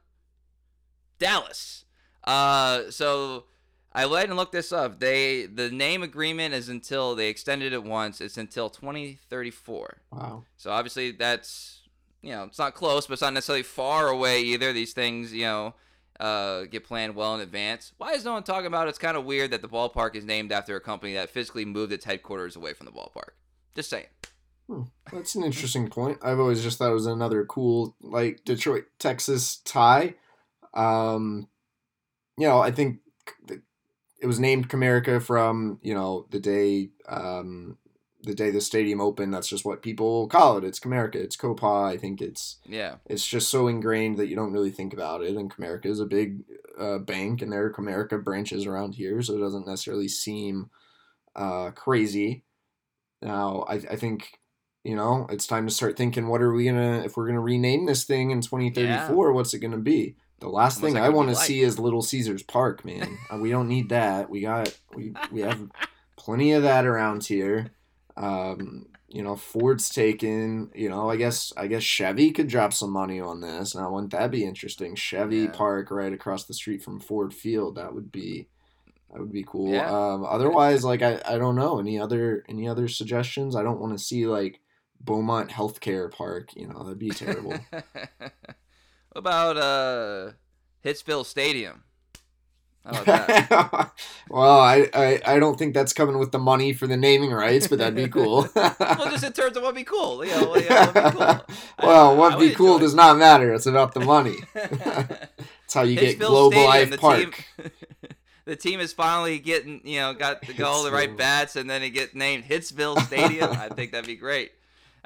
Dallas. Uh, so I went and looked this up. They the name agreement is until they extended it once. It's until 2034. Wow. So obviously that's you know it's not close, but it's not necessarily far away either. These things you know uh, get planned well in advance. Why is no one talking about? it? It's kind of weird that the ballpark is named after a company that physically moved its headquarters away from the ballpark. Just saying. Hmm, that's an interesting point. I've always just thought it was another cool, like Detroit, Texas tie. Um, you know, I think it was named Comerica from you know the day um, the day the stadium opened. That's just what people call it. It's Comerica. It's Copa. I think it's Yeah. it's just so ingrained that you don't really think about it. And Comerica is a big uh, bank, and there are Comerica branches around here, so it doesn't necessarily seem uh, crazy. Now, I, I think you know it's time to start thinking, what are we gonna if we're gonna rename this thing in twenty thirty four? What's it gonna be? The last What's thing I want to like? see is Little Caesars Park, man. Uh, we don't need that. We got we we have plenty of that around here. Um, you know, Ford's taken. You know, I guess I guess Chevy could drop some money on this. Now, wouldn't that be interesting? Chevy Yeah. Park right across the street from Ford Field. That would be that would be cool. Yeah. Um, otherwise, like I, I don't know any other any other suggestions. I don't want to see like Beaumont Healthcare Park. You know, that'd be terrible. about uh Hitsville Stadium? How about that? well, I, I I don't think that's coming with the money for the naming rights, but that'd be cool. well, just in terms of what'd be cool. You know, yeah, what'd be cool. well, I- what'd I be cool does not matter. It's about the money. That's how you get Global Stadium, Life the Park. Team, the team is finally getting, you know, got to go all the right bats, and then it get named Hitsville Stadium. I think that'd be great.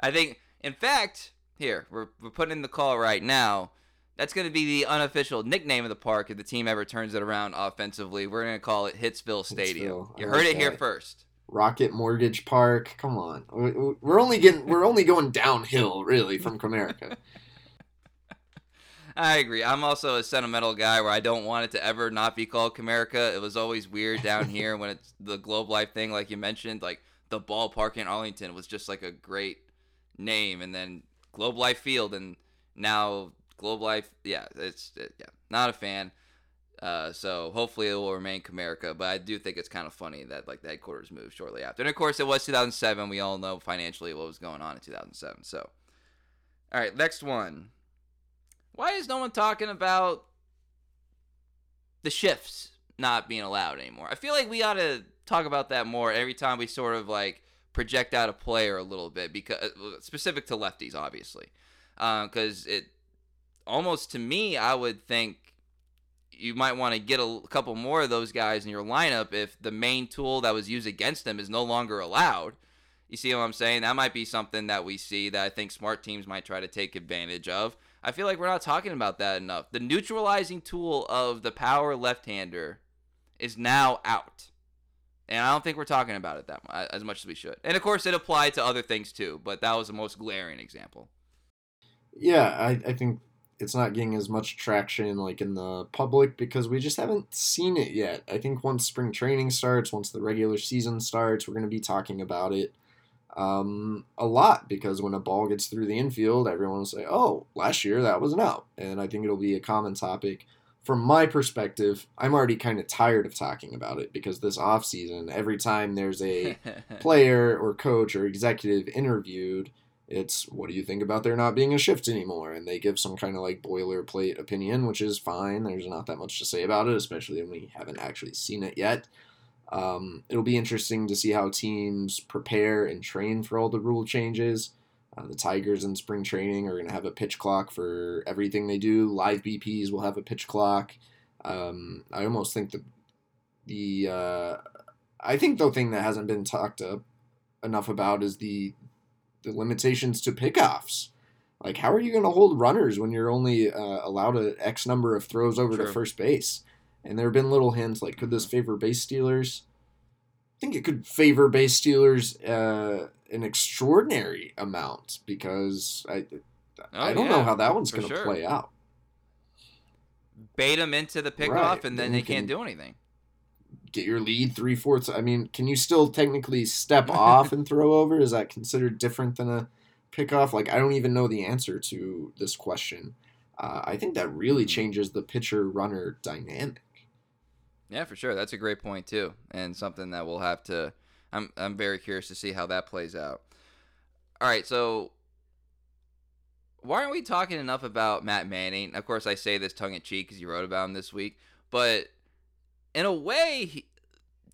I think, in fact, here we're we're putting in the call right now. That's going to be the unofficial nickname of the park if the team ever turns it around offensively. We're going to call it Hitsville Stadium. Hitsville. You heard it here first. Rocket Mortgage Park. Come on, We- we- we're only getting we're only going downhill really from Comerica. I agree. I'm also a sentimental guy where I don't want it to ever not be called Comerica. It was always weird down here when it's the Globe Life thing, like you mentioned. Like the ballpark in Arlington was just like a great name, and then Globe Life Field, and now Globe Life. Yeah, it's it, yeah, not a fan. Uh, so hopefully it will remain Comerica, but I do think it's kind of funny that like the headquarters moved shortly after. And of course, it was 2007. We all know financially what was going on in 2007. So, all right, next one. Why is no one talking about the shifts not being allowed anymore? I feel like we ought to talk about that more every time we sort of like project out a player a little bit because uh, specific to lefties, obviously, because it almost to me, I would think you might want to get a couple more of those guys in your lineup if the main tool that was used against them is no longer allowed. You see what I'm saying? That might be something that we see that I think smart teams might try to take advantage of. I feel like we're not talking about that enough. The neutralizing tool of the power left-hander is now out. And I don't think we're talking about it that mu- as much as we should. And of course, it applied to other things too, but that was the most glaring example. Yeah, I, I think it's not getting as much traction like in the public because we just haven't seen it yet. I think once spring training starts, once the regular season starts, we're going to be talking about it um, a lot because when a ball gets through the infield, everyone will say, "Oh, last year that was an out," and I think it'll be a common topic. From my perspective, I'm already kind of tired of talking about it because this offseason, every time there's a player or coach or executive interviewed, It's what do you think about there not being a shift anymore? And they give some kind of like boilerplate opinion, which is fine. There's not that much to say about it, especially when we haven't actually seen it yet. Um, it'll be interesting to see how teams prepare and train for all the rule changes. Uh, the Tigers in spring training are going to have a pitch clock for everything they do. Live BPs will have a pitch clock. Um, I almost think the the uh, I think the thing that hasn't been talked enough about is the the limitations to pickoffs. Like, how are you going to hold runners when you're only uh, allowed a X number of throws over to first base? And there have been little hints like, could this favor base stealers? I think it could favor base stealers uh, an extraordinary amount because I oh, I don't yeah, know how that one's going to sure. play out. Bait them into the pickoff, right. and then, then they can't do anything. Get your lead three fourths. I mean, can you still technically step off and throw over? Is that considered different than a pickoff? Like, I don't even know the answer to this question. Uh, I think that really hmm. changes the pitcher runner dynamic. Yeah, for sure. That's a great point too, and something that we'll have to. I'm I'm very curious to see how that plays out. All right, so why aren't we talking enough about Matt Manning? Of course, I say this tongue in cheek because you wrote about him this week, but in a way, he,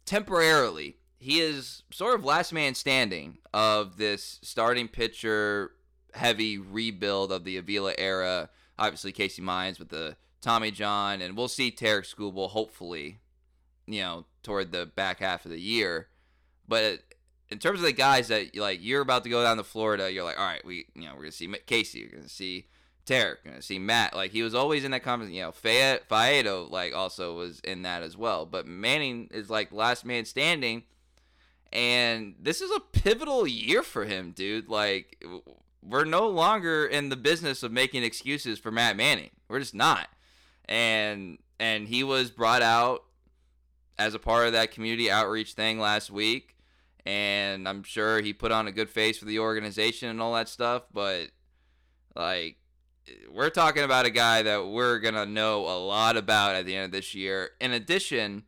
temporarily, he is sort of last man standing of this starting pitcher heavy rebuild of the Avila era. Obviously, Casey Mize with the Tommy John, and we'll see Tarek Skubal hopefully, you know, toward the back half of the year. But in terms of the guys that like you're about to go down to Florida, you're like, all right, we you know we're gonna see Casey, you're gonna see you're gonna see Matt. Like he was always in that conversation. You know, Fayette, Faedo like also was in that as well. But Manning is like last man standing, and this is a pivotal year for him, dude. Like we're no longer in the business of making excuses for Matt Manning. We're just not and and he was brought out as a part of that community outreach thing last week and I'm sure he put on a good face for the organization and all that stuff but like we're talking about a guy that we're going to know a lot about at the end of this year in addition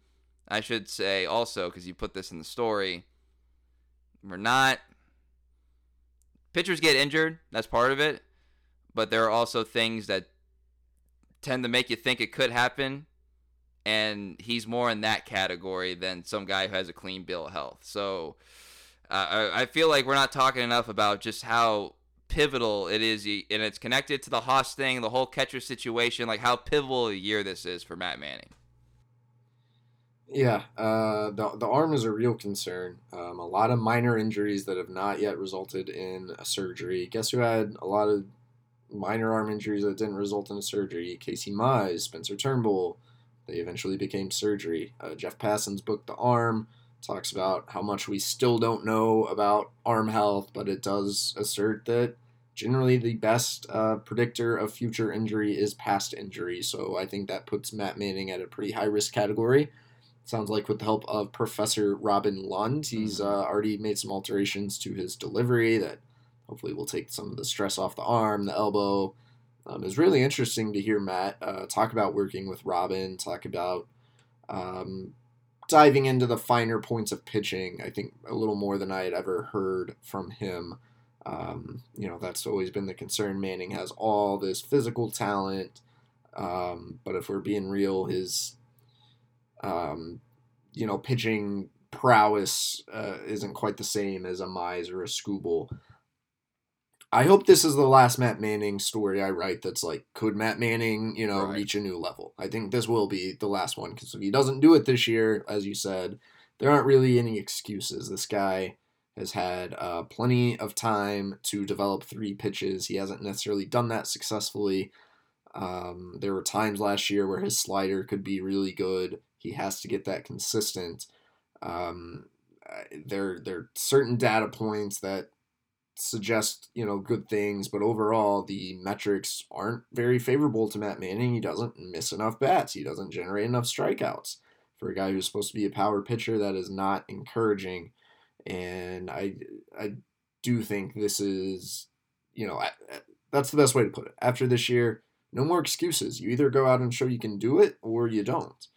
I should say also cuz you put this in the story we're not pitchers get injured that's part of it but there are also things that tend to make you think it could happen. And he's more in that category than some guy who has a clean bill of health. So uh, I, I feel like we're not talking enough about just how pivotal it is, and it's connected to the Haase thing, the whole catcher situation, like how pivotal a year this is for Matt Manning. Yeah, uh, the the arm is a real concern. Um, a lot of minor injuries that have not yet resulted in a surgery. Guess who had a lot of minor arm injuries that didn't result in a surgery. Casey Mize, Spencer Turnbull, they eventually became surgery. Uh, Jeff Passan's book, The Arm, talks about how much we still don't know about arm health, but it does assert that generally the best uh, predictor of future injury is past injury. So I think that puts Matt Manning at a pretty high risk category. Sounds like with the help of Professor Robin Lund, he's mm-hmm. uh, already made some alterations to his delivery that Hopefully, we'll take some of the stress off the arm, the elbow. Um, it's really interesting to hear Matt uh, talk about working with Robin, talk about um, diving into the finer points of pitching. I think a little more than I had ever heard from him. Um, you know, that's always been the concern. Manning has all this physical talent, um, but if we're being real, his, um, you know, pitching prowess uh, isn't quite the same as a Mize or a Skubal. I hope this is the last Matt Manning story I write that's like, could Matt Manning, you know, right. reach a new level? I think this will be the last one because if he doesn't do it this year, as you said, there aren't really any excuses. This guy has had uh, plenty of time to develop three pitches. He hasn't necessarily done that successfully. Um, there were times last year where his slider could be really good. He has to get that consistent. Um, there, there are certain data points that suggest you know good things, but overall the metrics aren't very favorable to Matt Manning. He doesn't miss enough bats. He doesn't generate enough strikeouts for a guy who's supposed to be a power pitcher. That is not encouraging, and I I do think this is you know that's the best way to put it. After this year, no more excuses. You either go out and show you can do it, or you don't.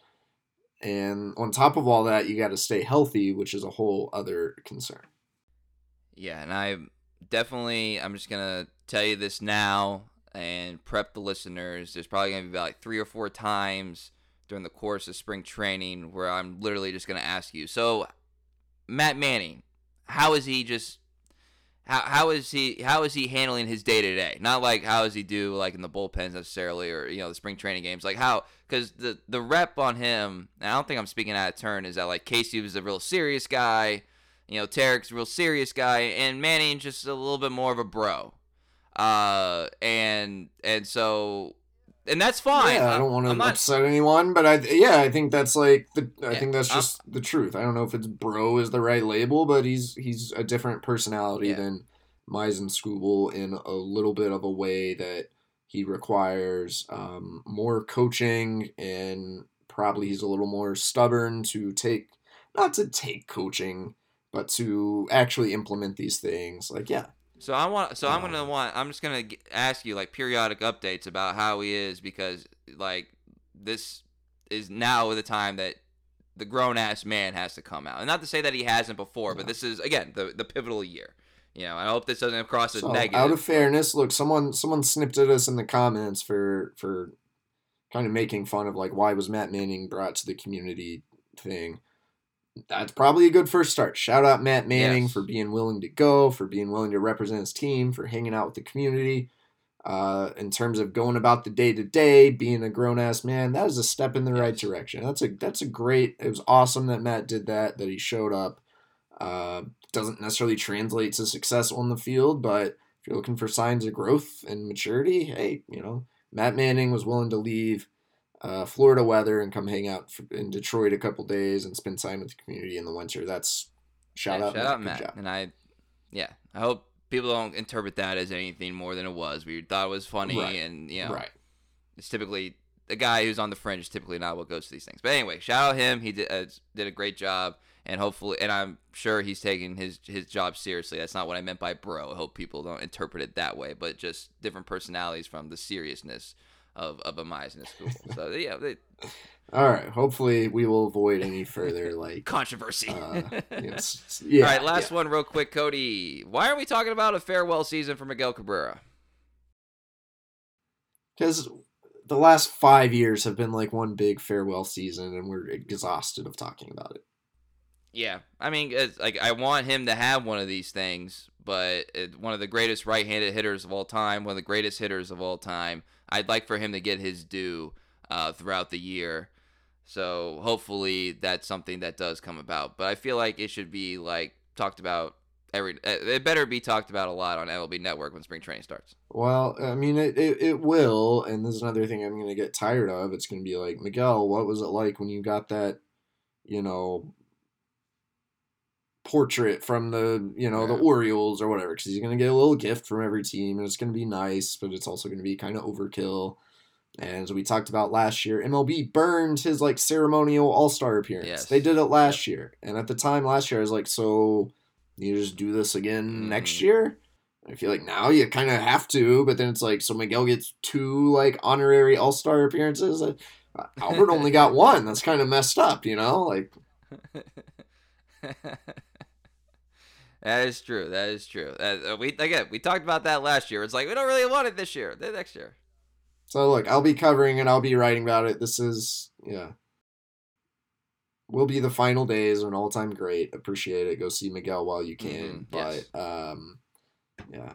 And on top of all that, you got to stay healthy, which is a whole other concern. Yeah, and I definitely, I'm just gonna tell you this now and prep the listeners. There's probably gonna be about like three or four times during the course of spring training where I'm literally just gonna ask you. So, Matt Manning, how is he just? How, how is he how is he handling his day to day? Not like how does he do like in the bullpens necessarily or you know the spring training games. Like how because the the rep on him. I don't think I'm speaking out of turn. Is that like Casey was a real serious guy, you know Tarek's a real serious guy, and Manning just a little bit more of a bro. Uh, and and so and that's fine. Yeah, I don't want to not... upset anyone, but I yeah, I think that's like the I yeah, think that's just I'm... the truth. I don't know if it's bro is the right label, but he's he's a different personality yeah. than Mize and Skubal in a little bit of a way that he requires um, more coaching and probably he's a little more stubborn to take not to take coaching, but to actually implement these things. Like yeah, so I want. So I'm gonna want. I'm just gonna ask you like periodic updates about how he is because like this is now the time that the grown ass man has to come out, and not to say that he hasn't before, yeah. but this is again the the pivotal year. You know, I hope this doesn't cross as so, negative. Out of fairness, look, someone someone snipped at us in the comments for for kind of making fun of like why was Matt Manning brought to the community thing that's probably a good first start. Shout out Matt Manning yes. for being willing to go, for being willing to represent his team, for hanging out with the community. Uh, in terms of going about the day to day, being a grown ass man, that is a step in the yes. right direction. That's a that's a great. It was awesome that Matt did that. That he showed up. Uh, doesn't necessarily translate to success on the field, but if you're looking for signs of growth and maturity, hey, you know Matt Manning was willing to leave uh, Florida weather and come hang out in Detroit a couple days and spend time with the community in the winter. That's shout yeah, out, shout Matt. out, Matt. And I, yeah, I hope people don't interpret that as anything more than it was. We thought it was funny, right. and you know, right. It's typically the guy who's on the fringe is typically not what goes to these things. But anyway, shout out him. He did uh, did a great job, and hopefully, and I'm sure he's taking his his job seriously. That's not what I meant by bro. I hope people don't interpret it that way, but just different personalities from the seriousness of of a Mize or Skubal. So yeah. They, all right. Hopefully, we will avoid any further like controversy. Uh, yes. Yeah. All right. Last yeah. one, real quick, Cody. Why are we talking about a farewell season for Miguel Cabrera? Because the last five years have been like one big farewell season, and we're exhausted of talking about it. Yeah, I mean, like I want him to have one of these things, but it, one of the greatest right-handed hitters of all time, one of the greatest hitters of all time. I'd like for him to get his due uh, throughout the year. So hopefully that's something that does come about. But I feel like it should be like talked about every. Uh, it better be talked about a lot on MLB Network when spring training starts. Well, I mean, it, it, it will. And this is another thing I'm going to get tired of. It's going to be like, Miguel, what was it like when you got that, you know, portrait from the you know yeah. the Orioles or whatever because he's gonna get a little gift from every team and it's gonna be nice, but it's also gonna be kind of overkill. And as we talked about last year, MLB burned his like ceremonial All Star appearance. Yes. They did it last yep. year, and at the time last year, I was like, so you just do this again mm. next year. I feel like now you kind of have to, but then it's like, so Miguel gets two like honorary All Star appearances. Uh, Albert only got one. That's kind of messed up, you know? Like. That is true. That is true. Uh, we again we talked about that last year. It's like we don't really want it this year. The next year. So look, I'll be covering it. I'll be writing about it. This is yeah. Will be the final days of an all-time great. Appreciate it. Go see Miguel while you can. Mm-hmm. But yes. um, yeah.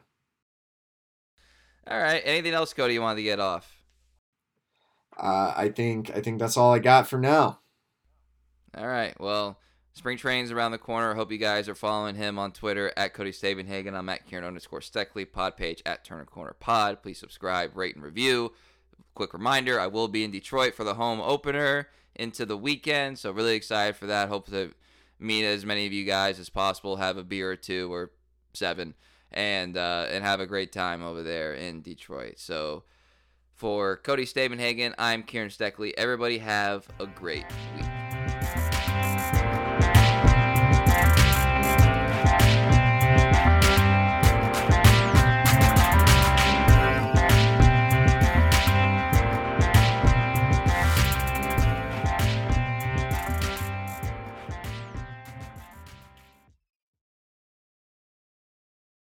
All right. Anything else, Cody? You wanted to get off? Uh, I think I think that's all I got for now. All right. Well. Spring training's around the corner. Hope you guys are following him on Twitter at Cody Stavenhagen. I'm at Kieran underscore Steckley. Pod page at Turner Corner Pod. Please subscribe, rate, and review. Quick reminder: I will be in Detroit for the home opener into the weekend, so really excited for that. Hope to meet as many of you guys as possible. Have a beer or two or seven, and uh, and have a great time over there in Detroit. So. For Cody Stavenhagen, I'm Kieran Steckley. Everybody have a great week.